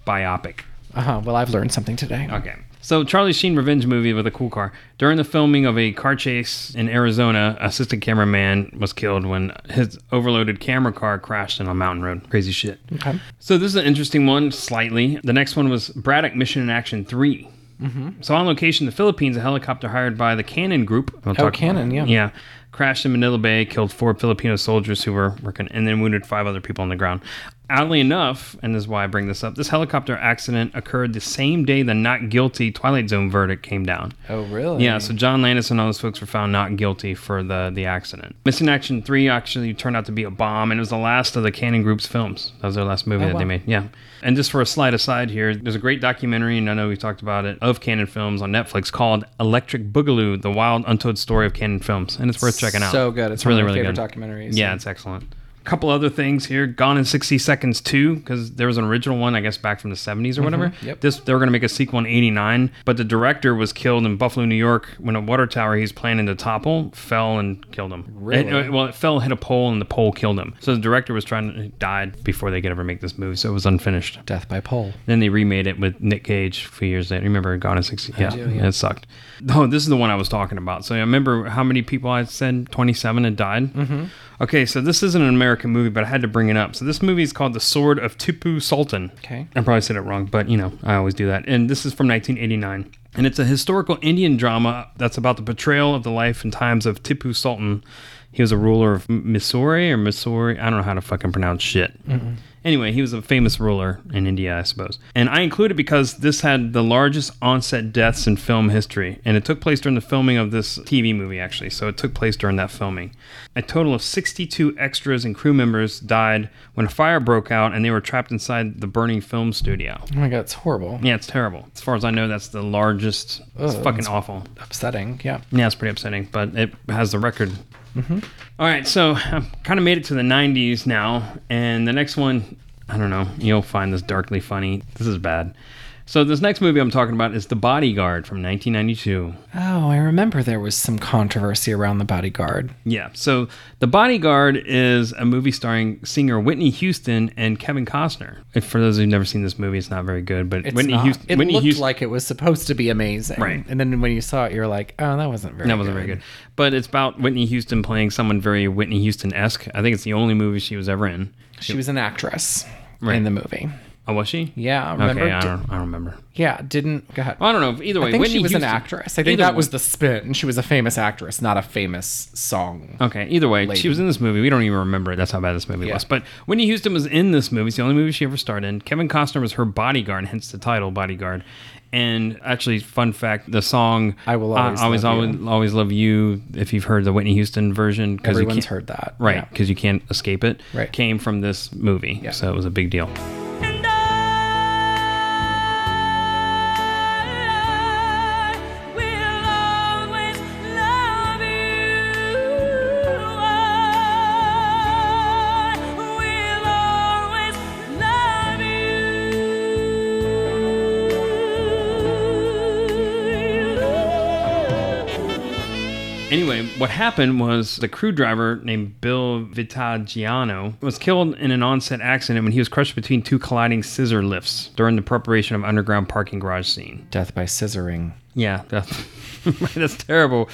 biopic. Uh huh. Well, I've learned something today. Okay. So Charlie Sheen revenge movie with a cool car. During the filming of a car chase in Arizona, assistant cameraman was killed when his overloaded camera car crashed in a mountain road. Crazy shit. Okay. So this is an interesting one, slightly. The next one was Braddock Missing in Action 3. Mm-hmm. So on location in the Philippines, a helicopter hired by the Cannon Group. I'll Oh, Cannon, yeah. Yeah. Crashed in Manila Bay, killed four Filipino soldiers who were working, and then wounded five other people on the ground. Oddly enough, and this is why I bring this up, this helicopter accident occurred the same day the not guilty Twilight Zone verdict came down. Oh, really? Yeah, so John Landis and all those folks were found not guilty for the the accident. Missing Action 3 actually turned out to be a bomb, and it was the last of the Cannon Group's films. That was their last movie oh, that they made. Yeah. And just for a slight aside here, there's a great documentary, and I know we talked about it, of Cannon Films on Netflix called Electric Boogaloo, The Wild Untold Story of Cannon Films. And it's worth checking out. So good. It's, It's really, one of my really favorite good. documentaries. Yeah, it's excellent. Couple other things here. Gone in 60 Seconds 2, because there was an original one, I guess, back from the 70s or whatever. Mm-hmm. Yep. This They were going to make a sequel in 89, but the director was killed in Buffalo, New York, when a water tower he's planning to topple fell and killed him. Really? It- well, it fell, hit a pole, and the pole killed him. So the director was trying to, died before they could ever make this movie, so it was unfinished. Death by pole. Then they remade it with Nick Cage a few years later. Remember Gone in 60? Yeah, do, yeah. it sucked. Oh, this is the one I was talking about. So I remember how many people I said 27 had died? Mm-hmm. Okay, so this isn't an American movie, but I had to bring it up. So this movie is called The Sword of Tipu Sultan. Okay. I probably said it wrong, but you know, I always do that. And this is from 1989. And it's a historical Indian drama that's about the portrayal of the life and times of Tipu Sultan. He was a ruler of M- Missouri or Missouri. I don't know how to fucking pronounce shit. Anyway, he was a famous ruler in India, I suppose. And I include it because this had the largest onset deaths in film history. And it took place during the filming of this TV movie, actually. So it took place during that filming. A total of 62 extras and crew members died when a fire broke out and they were trapped inside the burning film studio. Oh my god, it's horrible. Yeah, it's terrible. As far as I know, that's the largest. It's fucking awful. Upsetting. Yeah. Yeah, it's pretty upsetting, but it has the record. Mm-hmm. All right, so I've kind of made it to the 90s now, and the next one, I don't know, you'll find this darkly funny. This is bad. So this next movie I'm talking about is The Bodyguard from 1992. Oh, I remember there was some controversy around the bodyguard. Yeah, so The Bodyguard is a movie starring singer Whitney Houston and Kevin Costner. If for those who've never seen this movie, it's not very good, but It's Whitney not. Houston, It Whitney looked Houston, like it was supposed to be amazing. Right. And then when you saw it, you're like, oh, that wasn't very good. That wasn't very good. But it's about Whitney Houston playing someone very Whitney Houston esque. I think it's the only movie she was ever in. She was an actress Right. in the movie. Oh, was she? Yeah, remember? Okay, I don't, I don't remember. Yeah, didn't go ahead. Well, I don't know. Either way, I think Whitney she was Houston, an actress. I think that was the spin. She was a famous actress, not a famous song. Okay, either way, lady. she was in this movie. We don't even remember it. That's how bad this movie Yeah. was. But Whitney Houston was in this movie. It's the only movie she ever starred in. Kevin Costner was her bodyguard, hence the title, Bodyguard. And actually, fun fact: the song I Will Always always, Love always, You. always love you." If you've heard the Whitney Houston version, 'cause you Everyone's heard that. right? Yeah. Because you can't escape it. Right. Came from this movie, Yeah. so it was a big deal. What happened was the crew driver named Bill Vitagiano was killed in an onset accident when he was crushed between two colliding scissor lifts during the preparation of underground parking garage scene. Death by scissoring. Yeah, *laughs* that's, that's terrible.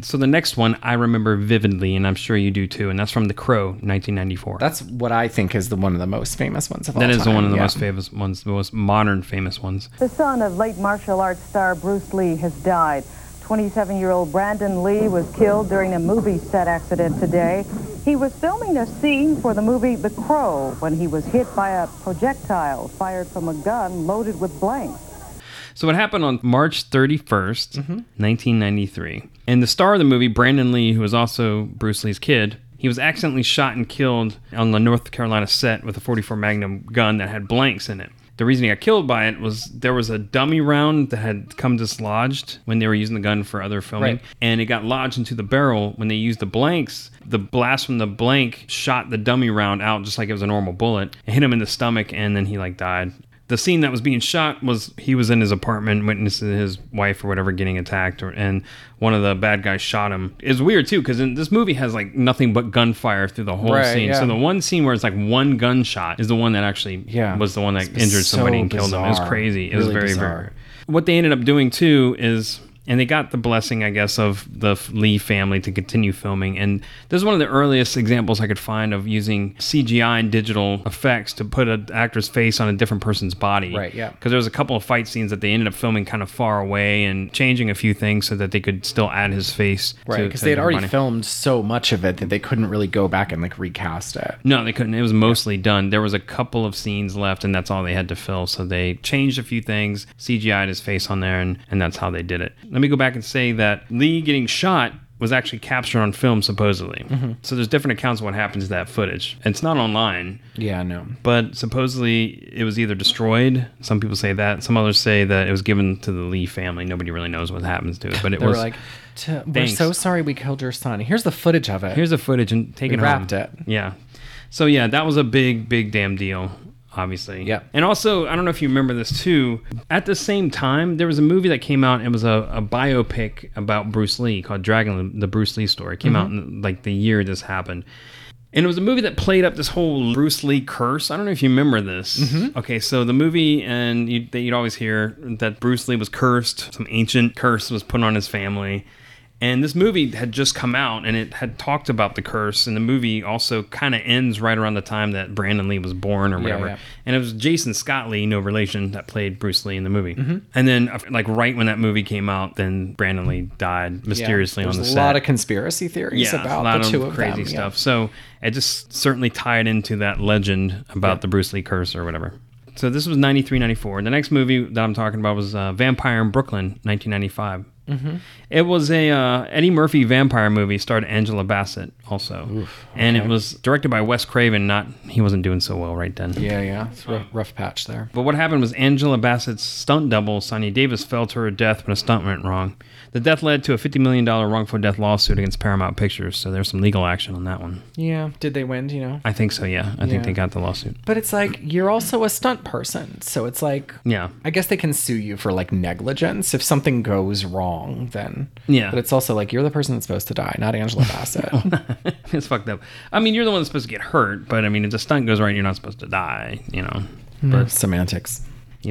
So the next one I remember vividly, and I'm sure you do too, and that's from The Crow, 1994. That's what I think is the one of the most famous ones of all time. is one of the yeah. most famous ones, the most modern famous ones. The son of late martial arts star Bruce Lee has died. 27-year-old Brandon Lee was killed during a movie set accident today. He was filming a scene for the movie The Crow when he was hit by a projectile fired from a gun loaded with blanks. So it happened on March 31st, 1993. And the star of the movie, Brandon Lee, who was also Bruce Lee's kid, he was accidentally shot and killed on the North Carolina set with a 44 Magnum gun that had blanks in it. The reason he got killed by it was there was a dummy round that had come dislodged when they were using the gun for other filming, Right. and it got lodged into the barrel. When they used the blanks, the blast from the blank shot the dummy round out just like it was a normal bullet. It hit him in the stomach, and then he like died the scene that was being shot was he was in his apartment witnessing his wife or whatever getting attacked or, and one of the bad guys shot him it's weird too because this movie has like nothing but gunfire through the whole Right, scene yeah. so the one scene where it's like one gunshot is the one that actually Yeah. was the one that It's injured so somebody and killed them it was crazy it was Really very bizarre. very what they ended up doing too is and they got the blessing, I guess, of the Lee family to continue filming. And this is one of the earliest examples I could find of using CGI and digital effects to put an actor's face on a different person's body. Right, yeah. Because there was a couple of fight scenes that they ended up filming kind of far away and changing a few things so that they could still add his face. Right, because they had already everybody. filmed so much of it that they couldn't really go back and like recast it. No, they couldn't. It was mostly done. There was a couple of scenes left, and that's all they had to fill. So they changed a few things, CGI'd his face on there, and, and that's how they did it. Let me go back and say that Lee getting shot was actually captured on film, supposedly. Mm-hmm. So there's different accounts of what happens to that footage. It's not online, Yeah, no. but supposedly it was either destroyed. Some people say that. Some others say that it was given to the Lee family. Nobody really knows what happens to it, but it was were like, "T- "We're so sorry we killed your son. Here's the footage of it." Here's the footage and take We it wrapped home. it. Yeah. So yeah, that was a big, big damn deal. Obviously. Yeah. And also, I don't know if you remember this too. At the same time, there was a movie that came out. It was a, a biopic about Bruce Lee called Dragon, the Bruce Lee story. It came mm-hmm. out in like the year this happened. And it was a movie that played up this whole Bruce Lee curse. I don't know if you remember this. Mm-hmm. Okay, so the movie, and you, that you'd always hear that Bruce Lee was cursed. Some ancient curse was put on his family. And this movie had just come out and it had talked about the curse. And the movie also kind of ends right around the time that Brandon Lee was born or whatever. yeah. And it was Jason Scott Lee, no relation, that played Bruce Lee in the movie. And then, uh, like, right when that movie came out, then Brandon Lee died mysteriously There's on the set. There's a lot of conspiracy theories yeah, about the of two of crazy them. yeah. stuff. So it just certainly tied into that legend about the Bruce Lee curse or whatever. So this was 93, 94. The next movie that I'm talking about was uh, Vampire in Brooklyn, 1995. Mm-hmm. It was a uh, Eddie Murphy vampire movie, starred Angela Bassett also, and it was directed by Wes Craven. Not he wasn't doing so well right then. Yeah, yeah. It's a rough, rough patch there. But what happened was Angela Bassett's stunt double, Sonny Davis, fell to her death when a stunt went wrong. The death led to a $50 million wrongful death lawsuit against Paramount Pictures, so there's some legal action on that one. Yeah. Did they win? Do you know? I think so, yeah. I Yeah. think they got the lawsuit. But it's like you're also a stunt person, so it's like Yeah. I guess they can sue you for like negligence if something goes wrong. Then Yeah. But it's also like you're the person that's supposed to die, not Angela Bassett. *laughs* it's fucked up. I mean, you're the one that's supposed to get hurt, but I mean, if the stunt goes right, you're not supposed to die, you know. Hmm, but semantics.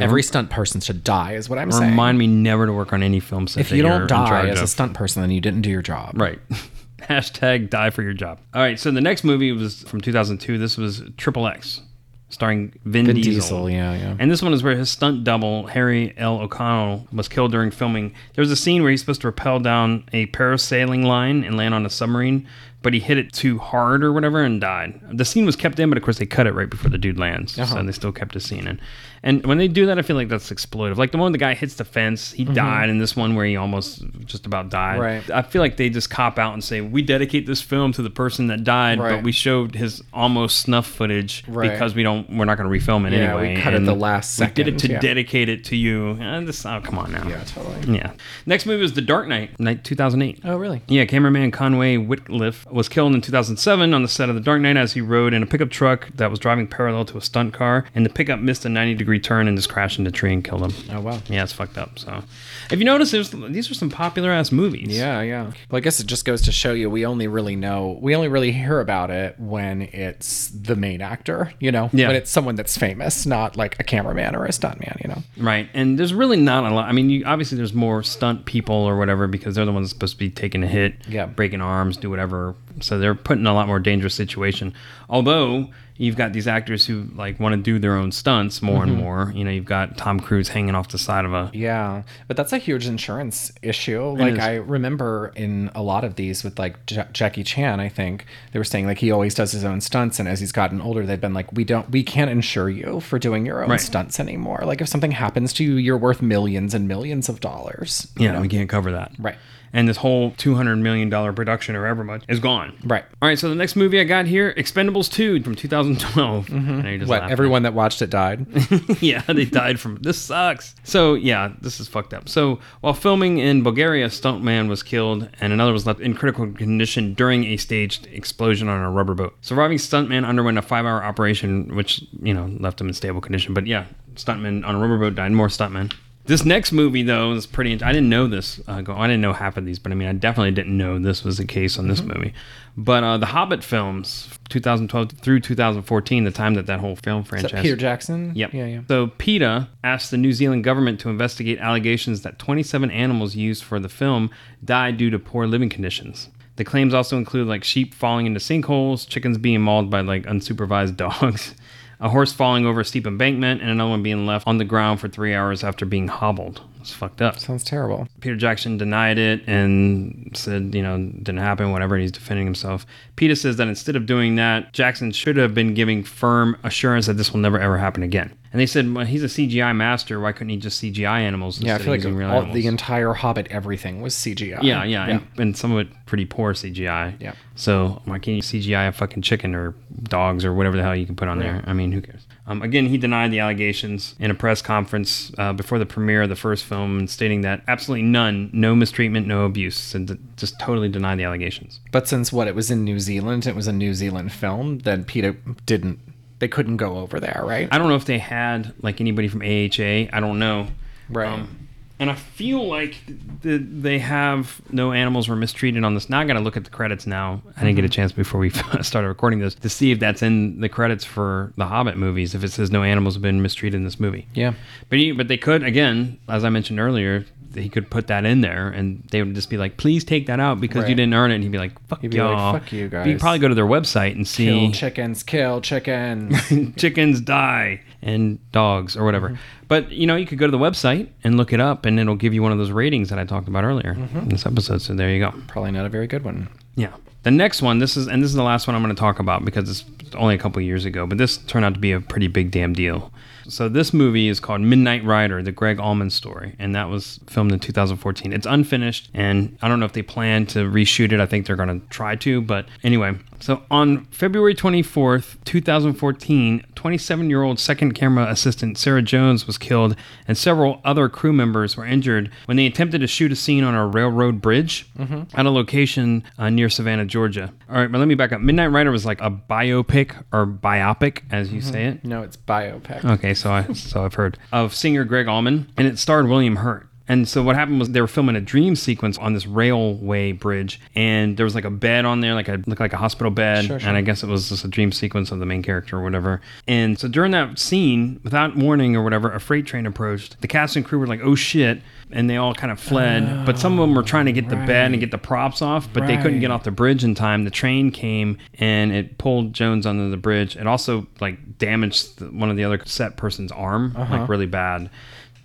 Every stunt person should die, is what I'm saying. Remind me never to work on any film set if you don't die as a stunt person, then you didn't do your job. Right. *laughs* Hashtag die for your job. All right. So the next movie was from 2002. This was Triple X. starring Vin, Vin Diesel. Diesel, yeah, yeah. And this one is where his stunt double, Harry L. O'Connor, was killed during filming. There was a scene where he's supposed to rappel down a parasailing line and land on a submarine, but he hit it too hard or whatever and died. The scene was kept in, but of course they cut it right before the dude lands. Uh-huh. So they still kept the scene in. And when they do that, I feel like that's exploitive. Like the one the guy hits the fence, he mm-hmm. died, and this one where he almost just about died. Right. I feel like they just cop out and say, we dedicate this film to the person that died, but we showed his almost snuff footage Right. because we don't, we're not going to refilm it Yeah, we anyway. cut it the last second. We did it to yeah. dedicate it to you. And this, oh, come on now. Yeah, totally. Yeah. Next movie was The Dark Knight, night 2008. Oh, really? Yeah, cameraman Conway Wickliffe was killed in 2007 on the set of The Dark Knight as he rode in a pickup truck that was driving parallel to a stunt car, and the pickup missed a 90 degree turn and just crashed into a tree and killed him. Oh, wow. Yeah, it's fucked up. So, if you notice, there's, these are some popular ass movies. Yeah, yeah. Well, I guess it just goes to show you we only really know, we only really hear about it when it's the main actor, you know? Yeah. When it's someone that's famous, not like a cameraman or a stuntman, you know? Right, and there's really not a lot. I mean, you, obviously there's more stunt people or whatever because they're the ones supposed to be taking a hit, Yeah. breaking arms, do whatever. So they're put in a lot more dangerous situation. Although you've got these actors who like want to do their own stunts more Mm-hmm. and more. You know, you've got Tom Cruise hanging off the side of a Yeah, but that's a huge insurance issue. Like is. I remember in a lot of these with like Ja Jackie Chan, I think they were saying like he always does his own stunts, and as he's gotten older, they've been like, we don't, we can't insure you for doing your own Right. stunts anymore. Like if something happens to you, you're worth millions and millions of dollars. you Yeah, know? we can't cover that. Right. And this whole two hundred million dollar production or however much is gone. Right. All right. So the next movie I got here, Expendables two from two thousand twelve. *laughs* Mm-hmm. What everyone that watched it died. *laughs* yeah, they died from this sucks. So yeah, this is fucked up. So while filming in Bulgaria, a stuntman was killed and another was left in critical condition during a staged explosion on a rubber boat. Surviving stuntman underwent a five-hour operation, which you know left him in stable condition. But yeah, stuntman on a rubber boat died. More stuntmen. This next movie, though, is pretty. I didn't know this. Uh, go, I didn't know half of these, but I mean, I definitely didn't know this was the case on this movie. But uh, the Hobbit films, 2012 through 2014, the time that that whole film Is franchise. Peter Jackson? Yep. Yeah, yeah. So PETA asked the New Zealand government to investigate allegations that 27 animals used for the film died due to poor living conditions. The claims also include like sheep falling into sinkholes, chickens being mauled by like unsupervised *laughs* dogs, a horse falling over a steep embankment, and another one being left on the ground for three hours after being hobbled. It's fucked up. Sounds terrible. Peter Jackson denied it and said, you know, didn't happen, whatever, and he's defending himself. Peter says that instead of doing that, Jackson should have been giving firm assurance that this will never ever happen again. And they said, well, he's a CGI master. Why couldn't he just CGI animals? Yeah, I feel like all, animals? the entire Hobbit, everything was CGI. Yeah, yeah, And, and some of it pretty poor CGI. Yeah. So why can't you CGI a fucking chicken or dogs or whatever the hell you can put on there? I mean, who cares? Um, again, he denied the allegations in a press conference uh, before the premiere of the first film, stating that absolutely none, no mistreatment, no abuse, and just totally denied the allegations. But since what it was in New Zealand, it was a New Zealand film, then Peter didn't. They couldn't go over there, right? I don't know if they had like anybody from AHA. I don't know. Right. Um, and I feel like th- they have no animals were mistreated on this. Now I got to look at the credits now. I didn't get a chance before we *laughs* started recording this to see if that's in the credits for the Hobbit movies. If it says no animals have been mistreated in this movie. yeah. But but they could again, as I mentioned earlier, he could put that in there, and they would just be like, "Please take that out because you didn't earn it." And he'd be like, "Fuck He'd be like, y'all." "Fuck you But You'd probably go to their website and see Kill chickens, kill chickens. *laughs* chickens die and dogs or whatever. Mm-hmm. But you know, you could go to the website and look it up, and it'll give you one of those ratings that I talked about earlier mm-hmm. in this episode. So there you go. Probably not a very good one. Yeah. The next one, this is, and this is the last one I'm going to talk about because it's only a couple years ago, but this turned out to be a pretty big damn deal. So this movie is called Midnight Rider, the Gregg Allman story, and that was filmed in 2014. It's unfinished, and I don't know if they plan to reshoot it. I think they're going to try to, but anyway. So on February 24th, 2014, 27-year-old second camera assistant Sarah Jones was killed, and several other crew members were injured when they attempted to shoot a scene on a railroad bridge at a location uh, near Savannah, Georgia. All right, but let me back up. Midnight Rider was like a biopic or biopic, as you say mm-hmm. it. No, it's biopic. Okay, so I so I've heard of singer Gregg Allman, and it starred William Hurt. And so what happened was they were filming a dream sequence on this railway bridge, and there was like a bed on there, like a looked like a hospital bed, Sure, sure. and I guess it was just a dream sequence of the main character or whatever. And so during that scene, without warning or whatever, a freight train approached. The cast and crew were like, "Oh shit!" and they all kind of fled. but some of them were trying to get the bed and get the props off, but they couldn't get off the bridge in time. The train came and it pulled Jones under the bridge. It also like damaged one of the other set person's arm, Uh-huh. like really bad.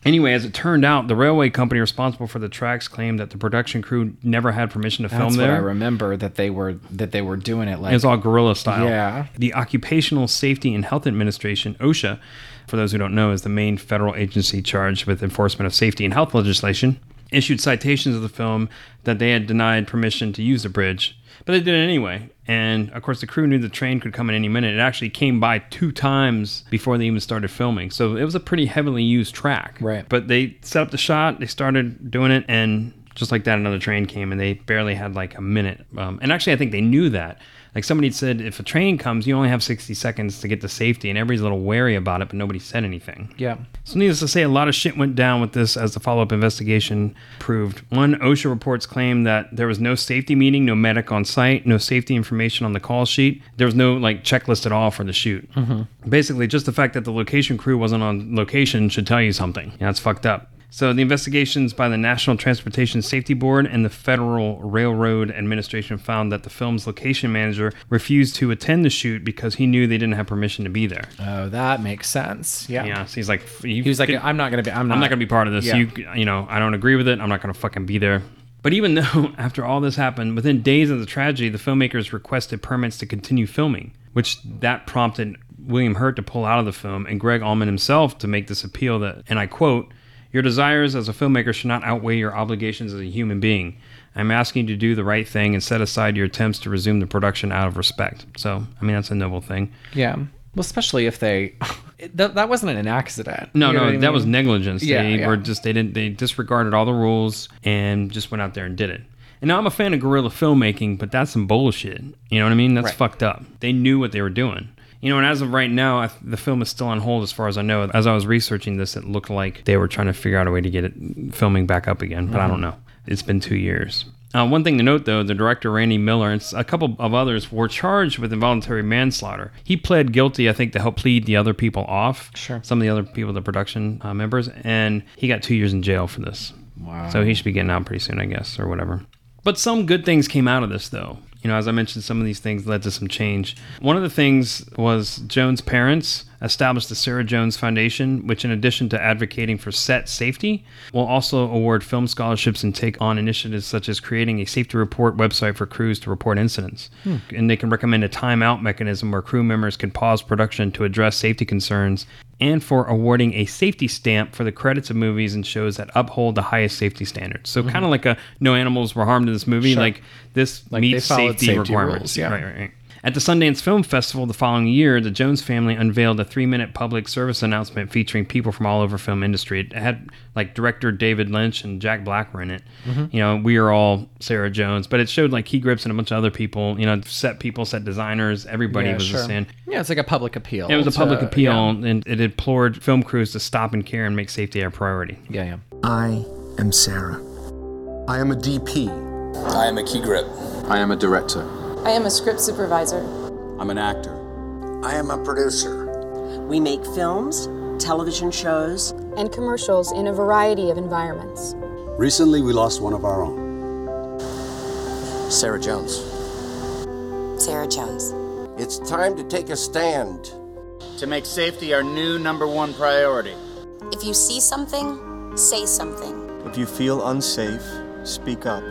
Anyway, as it turned out, the railway company responsible for the tracks claimed that the production crew never had permission to film there. what I remember that they were that they were doing it like It's all guerrilla style. Yeah. The Occupational Safety and Health Administration, OSHA, for those who don't know, is the main federal agency charged with enforcement of safety and health legislation, issued citations of the film that they had denied permission to use the bridge. But they did it anyway. And of course, the crew knew the train could come at any minute. It actually came by two times before they even started filming. So it was a pretty heavily used track. Right. But they set up the shot, they started doing it, and just like that, another train came, and they barely had like a minute. Um, and actually, I think they knew that. Like somebody said, if a train comes, you only have 60 seconds to get to safety, and everybody's a little wary about it, but nobody said anything. Yeah. So, needless to say, a lot of shit went down with this as the follow up investigation proved. One, OSHA reports claim that there was no safety meeting, no medic on site, no safety information on the call sheet. There was no like checklist at all for the shoot. Basically, just the fact that the location crew wasn't on location should tell you something. Yeah, it's fucked up. So, the investigations by the National Transportation Safety Board and the Federal Railroad Administration found that the film's location manager refused to attend the shoot because he knew they didn't have permission to be there. Oh, that makes sense. Yeah. Yeah, so he's like, He was like, did- I'm not gonna be. I'm not. I'm not going to be part of this. Yeah. You, you know, I don't agree with it. I'm not going to fucking be there. But even *laughs* though after all this happened, within days of the tragedy, the filmmakers requested permits to continue filming, which that prompted William Hurt to pull out of the film and Gregg Allman himself to make this appeal that, and I quote, "Your desires as a filmmaker should not outweigh your obligations as a human being. I'm asking you to do the right thing and set aside your attempts to resume the production out of respect." So, I mean, that's a noble thing. Yeah. Well, especially if they. *laughs* That, that wasn't an accident. No, You know no, I that was negligence. Yeah, they yeah. were just they didn't they disregarded all the rules and just went out there and did it. And now I'm a fan of guerrilla filmmaking, but that's some bullshit. You know what I mean? That's Right. fucked up. They knew what they were doing. You know, and as of right now, I, the film is still on hold as far as I know. As I was researching this, it looked like they were trying to figure out a way to get it filming back up again, but I Mm-hmm. don't know. It's been two years. Uh, one thing to note, though, the director Randy Miller and a couple of others were charged with involuntary manslaughter. He pled guilty, I think, to help plead the other people off. Sure. Some of the other people, the production uh, members, and he got two years in jail for this. Wow. So he should be getting out pretty soon, I guess, or whatever. But some good things came out of this, though. You know, as I mentioned, some of these things led to some change. One of the things was Jones' parents established the Sarah Jones Foundation, which, in addition to advocating for set safety, will also award film scholarships and take on initiatives such as creating a safety report website for crews to report incidents. And they can recommend a timeout mechanism where crew members can pause production to address safety concerns and for awarding a safety stamp for the credits of movies and shows that uphold the highest safety standards. So kind of like a no animals were harmed in this movie, Sure. like this Like meets safety, safety requirements. rules, yeah. Right, right, right. At the Sundance Film Festival the following year, the Jones family unveiled a three-minute public service announcement featuring people from all over film industry. It had like director David Lynch and Jack Black were in it. Mm-hmm. You know, we are all Sarah Jones, but it showed like Key Grips and a bunch of other people. You know, set people, set designers, everybody Yeah, was sure. just in. Yeah, it's like a public appeal. It was a to- public appeal, Yeah, and it implored film crews to stop and care and make safety a priority. yeah. yeah. I am Sarah. I am a DP. I am a key grip. I am a director. I am a script supervisor. I'm an actor. I am a producer. We make films, television shows, And commercials in a variety of environments. Recently, we lost one of our own. Sarah Jones. Sarah Jones. It's time to take a stand. To make safety our new number one priority. If you see something, say something. If you feel unsafe, speak up.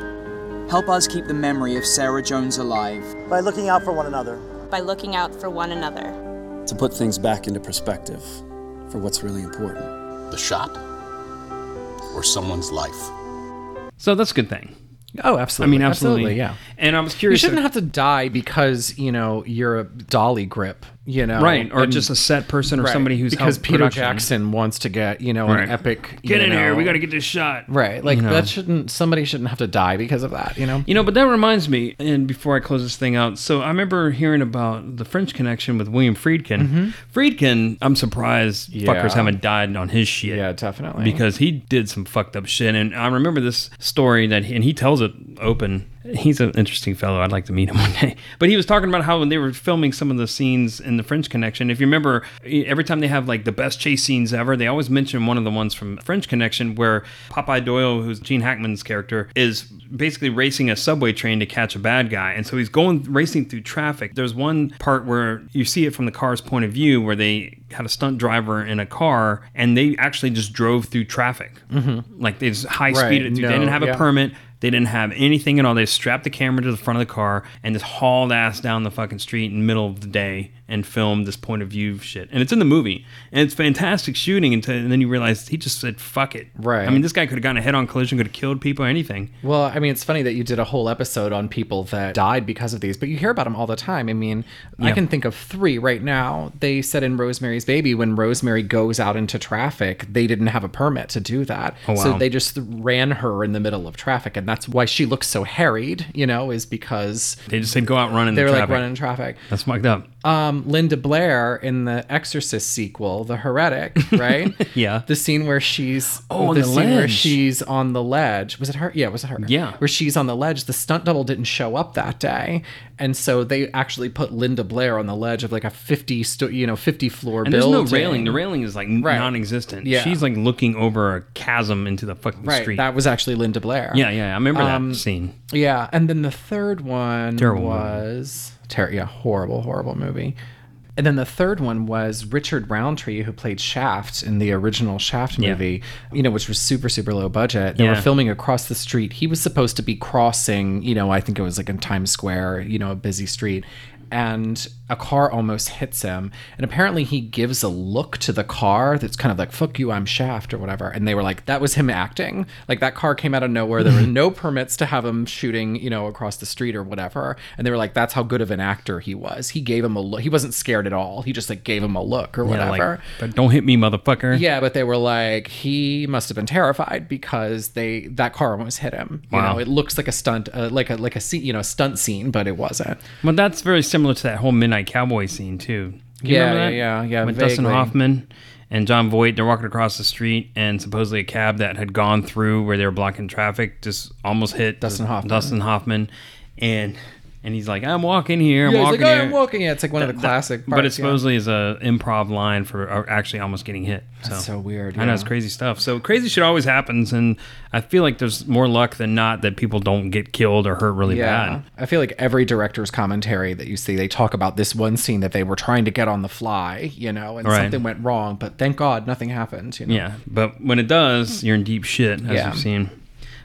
Help us keep the memory of Sarah Jones alive. By looking out for one another. By looking out for one another. To put things back into perspective for what's really important. The shot or someone's life. So that's a good thing. Oh, absolutely. I mean, absolutely. yeah. And I was curious. You shouldn't have to die because you know you're a dolly grip. You know, Right, or and- just a set person or Right, somebody who's because Peter production. Jackson wants to get you know Right. an epic. Get you in here. We got to get this shot. right. Like You know. that shouldn't somebody shouldn't have to die because of that. You know. You know, but that reminds me, and before I close this thing out, so I remember hearing about the French Connection with William Friedkin. Mhm. Friedkin, I'm surprised Yeah. fuckers haven't died on his shit. Yeah, definitely. Because he did some fucked up shit, and I remember this story that, he, and he tells it open. He's an interesting fellow. I'd like to meet him *laughs* one day. But he was talking about how when they were filming some of the scenes in the French Connection, if you remember, every time they have like the best chase scenes ever, they always mention one of the ones from French Connection where Popeye Doyle, who's Gene Hackman's character, is basically racing a subway train to catch a bad guy. And so he's going racing through traffic. There's one part where you see it from the car's point of view where they had a stunt driver in a car and they actually just drove through traffic. Mhm. Like they just high Right, speed. They no, didn't have a permit. They didn't have anything at all. They strapped the camera to the front of the car and just hauled ass down the fucking street in the middle of the day and filmed this point of view shit. And it's in the movie. And it's fantastic shooting until and then you realize he just said fuck it. Right. I mean this guy could have gotten a head on collision, could have killed people, anything. Well, I mean, it's funny that you did a whole episode on people that died because of these, but you hear about them all the time. I mean, I can think of three right now. They said in Rosemary's Baby, when Rosemary goes out into traffic, they didn't have a permit to do that. Oh, So they just ran her in the middle of traffic. And that's why she looks so harried, you know, is because They just said go out running they the were like running traffic. That's fucked up. Um, Linda Blair in the Exorcist sequel, The Heretic, *laughs* right? Yeah. The scene where she's Oh, on the, the scene where she's on the ledge. Was it her? Yeah, was it her? Yeah. Where she's on the ledge. The stunt double didn't show up that day, and so they actually put Linda Blair on the ledge of like a fifty, sto- you know, fifty floor And there's no railing. The railing is like Right. non-existent. Yeah. She's like looking over a chasm into the fucking Right. street. That was actually Linda Blair. yeah, yeah. I remember Um, that scene. Yeah, and then the third one Terrible movie. Ter- yeah, horrible, horrible movie. And then the third one was Richard Roundtree, who played Shaft in the original Shaft Yeah. movie, you know, which was super, super low budget. They Yeah. were filming across the street. He was supposed to be crossing, you know, I think it was like in Times Square, you know, a busy street. And a car almost hits him. And apparently he gives a look to the car that's kind of like, fuck you, I'm Shaft or whatever. And they were like, that was him acting. Like that car came out of nowhere. There were *laughs* no permits to have him shooting, you know, across the street or whatever. And they were like, that's how good of an actor he was. He gave him a look. He wasn't scared at all. He just like gave him a look or Yeah, whatever. like, but don't hit me, motherfucker. Yeah, but they were like, he must have been terrified because they that car almost hit him. You Wow. know, it looks like a stunt, uh, like a like a scene, you know, stunt scene, but it wasn't. Well, that's very similar to that whole Midnight Cowboy scene too. You Yeah, remember that? yeah, yeah, With Dustin. Hoffman and Jon Voight, they're walking across the street, and supposedly a cab that had gone through where they were blocking traffic just almost hit Dustin Hoffman. Dustin Hoffman, and and he's like, "I'm walking here. I'm yeah, he's walking like, oh, here." I'm walking. Yeah, it's like one of the That- that- classic. but it parts, yeah. supposedly is a improv line for uh, actually almost getting hit. So. That's so weird, I know it's crazy stuff. So crazy shit always happens, and I feel like there's more luck than not that people don't get killed or hurt really bad. I feel like every director's commentary that you see, they talk about this one scene that they were trying to get on the fly, you know, and Right. something went wrong, but thank God nothing happened. You know? Yeah, but when it does, you're in deep shit, as Yeah. you've seen.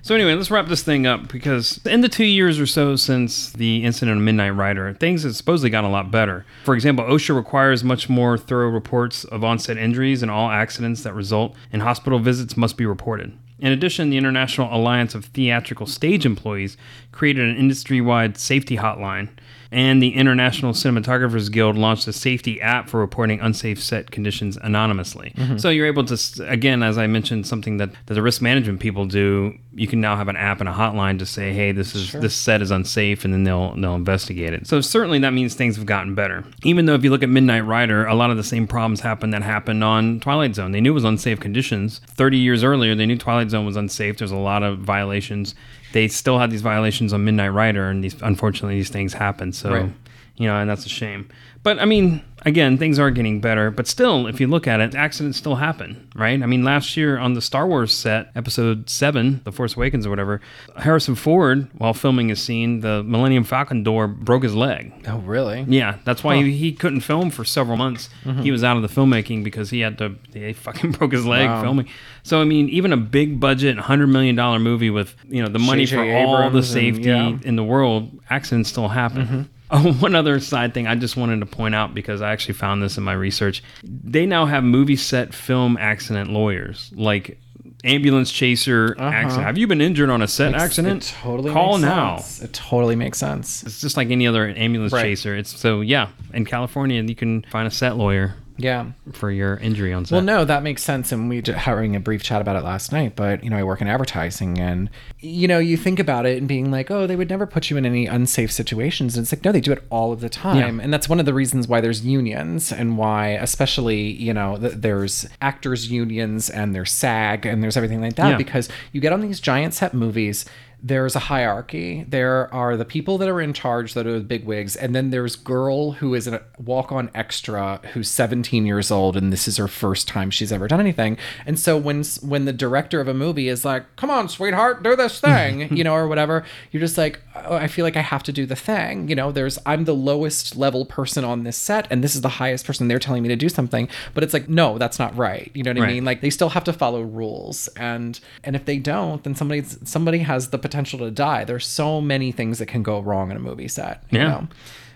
So anyway, let's wrap this thing up because in the two years or so since the incident of Midnight Rider, things have supposedly gotten a lot better. For example, OSHA requires much more thorough reports of onset injuries, and all accidents that result in hospital visits must be reported. In addition, the International Alliance of Theatrical Stage Employees created an industry-wide safety hotline and the International Cinematographers Guild launched a safety app for reporting unsafe set conditions anonymously. Mhm. So you're able to, again, as I mentioned, something that, that the risk management people do. You can now have an app and a hotline to say, "Hey, this is Sure. this set is unsafe," and then they'll they'll investigate it. So certainly that means things have gotten better. Even though if you look at Midnight Rider, a lot of the same problems happened that happened on Twilight Zone. They knew it was unsafe conditions. Thirty years earlier, they knew Twilight Zone was unsafe. There's a lot of violations. They still had these violations on Midnight Rider, and these unfortunately these things happen. So Right. you know, and that's a shame. But I mean, again, things are getting better. But still, if you look at it, accidents still happen, right? I mean, last year on the Star Wars set, Episode Seven, The Force Awakens or whatever, Harrison Ford, while filming a scene, the Millennium Falcon door broke his leg. Oh, really? Yeah, that's why Huh. he, he couldn't film for several months. Mhm. He was out of the filmmaking because he had to. He fucking *laughs* broke his leg Wow. filming. So I mean, even a big budget, hundred million dollar movie with you know the money J.J. for all the Abrams and- safety yeah. Mm-hmm. in the world, accidents still happen. *laughs* Oh, one other side thing I just wanted to point out because I actually found this in my research. They now have movie set film accident lawyers. Like ambulance chaser accident. Have you been injured on a set Makes- accident? Uh-huh. It totally call makes now. sense. It totally makes sense. It's just like any other ambulance Right. chaser. It's so yeah. In California, you can find a set lawyer. Yeah. For your injury on set. Well, no, that makes sense. And we were having a brief chat about it last night. But you know, I work in advertising, and you know, you think about it and being like, oh, they would never put you in any unsafe situations. And it's like, no, they do it all of the time. And that's one of the reasons why there's unions and why, especially, you know, th- there's actors unions and there's SAG and there's everything like that Yeah. because you get on these giant set movies. There's a hierarchy. There are the people that are in charge that are the big wigs, and then there's girl who is a walk-on extra who's 17 years old, and this is her first time she's ever done anything. And so when when the director of a movie is like, "Come on, sweetheart, do this thing," *laughs* you know, or whatever, you're just like, "I feel like I have to do the thing." You know, there's I'm the lowest level person on this set, and this is the highest person. They're telling me to do something, but it's like, no, that's not right. You know what I mean? Like they still have to follow rules, and and if they don't, then somebody's somebody has the potential to die. There's so many things that can go wrong in a movie set. You Yeah. Know?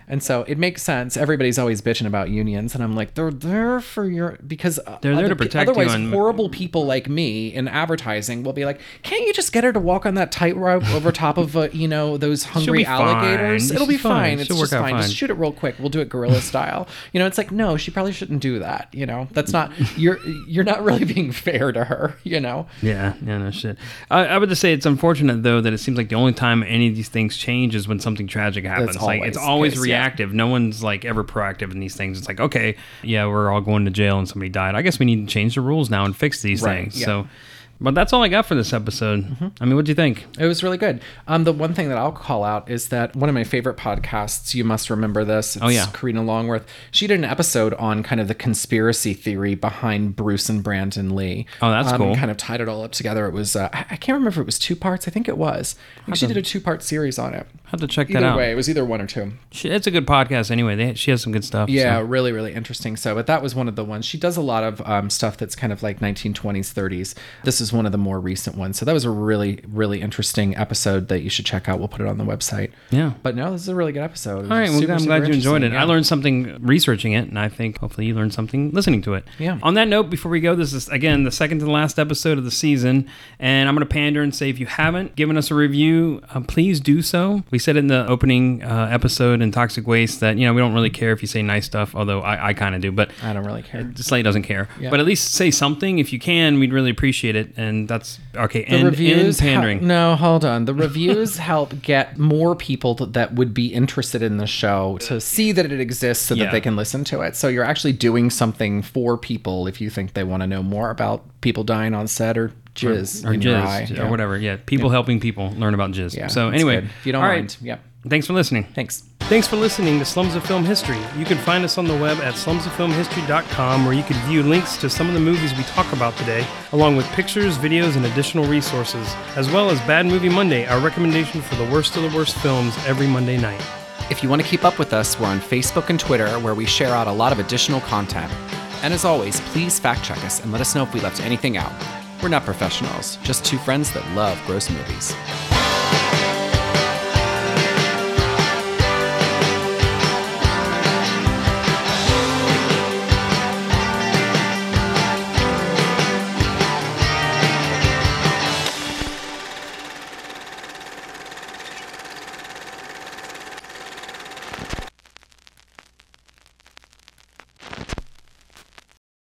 And so it makes sense. Everybody's always bitching about unions, and I'm like, they're there for your because They're there to pe- protect you Otherwise, horrible people like me in advertising will be like, can't you just get her to walk on that tightrope over top of uh, you know those hungry be fine. alligators? It'll be fine. fine. It's She'll just out fine. Just shoot it real quick. We'll do it guerrilla style. You know, it's like no, she probably shouldn't do that. You know, that's not you're you're not really being fair to her. You know. Yeah, yeah, no shit. I, I would just say it's unfortunate though that it seems like the only time any of these things change is when something tragic happens. like it's always always the case, yeah. Reactive. No one's like ever proactive in these things. It's like okay, yeah, we're all going to jail and somebody died. I guess we need to change the rules now and fix these Right, things. yeah. So, but that's all I got for this episode. I mean, what do you think? It was really good. Um, the one thing that I'll call out is that one of my favorite podcasts, you must remember this. It's Oh, yeah. Karina Longworth. She did an episode on kind of the conspiracy theory behind Bruce and Brandon Lee. Oh, that's um, cool. Kind of tied it all up together. It was uh, I I can't remember if it was two parts. I think it was. I think she to- did a two part series on it. Have to check Either that out. way, it was either one or two. She, it's a good podcast anyway. They, she has some good stuff. Yeah, so. really, really interesting. So, but that was one of the ones. She does a lot of um, stuff that's kind of like 1920s, 30s. This is one of the more recent ones. So that was a really, really interesting episode that you should check out. We'll put it on the website. Yeah. But no, this is a really good episode. All right, well, super, I'm glad you enjoyed it. interesting, I learned something researching it, and I think hopefully you learned something listening to it. Yeah. On that note, before we go, this is again the second to the last episode of the season, and I'm going to pander and say if you haven't given us a review, uh, please do so. We said in the opening uh, episode in Toxic Waste that you know we don't really care if you say nice stuff, although I, I kind of do, but I don't really care. Slate doesn't care. Yeah. But at least say something if you can. We'd really appreciate it, and that's okay. The And reviews, end pandering. hel- no, hold on. The reviews help get more people to, that would be interested in the show to see that it exists, so Yeah. that they can listen to it. So you're actually doing something for people if you think they want to know more about people dying on set or jizz or, or in your jizz eye. or Yeah. whatever. Yeah, people Yeah. helping people learn about jizz. Yeah, so anyway. If you don't mind, yep. Thanks for listening. Thanks. Thanks for listening to Slums of Film History. You can find us on the web at slumsoffilmhistory.com where you can view links to some of the movies we talk about today, along with pictures, videos, and additional resources, as well as Bad Movie Monday, our recommendation for the worst of the worst films every Monday night. If you want to keep up with us, we're on Facebook and Twitter where we share out a lot of additional content. And as always, please fact check us and let us know if we left anything out. We're not professionals, just two friends that love gross movies.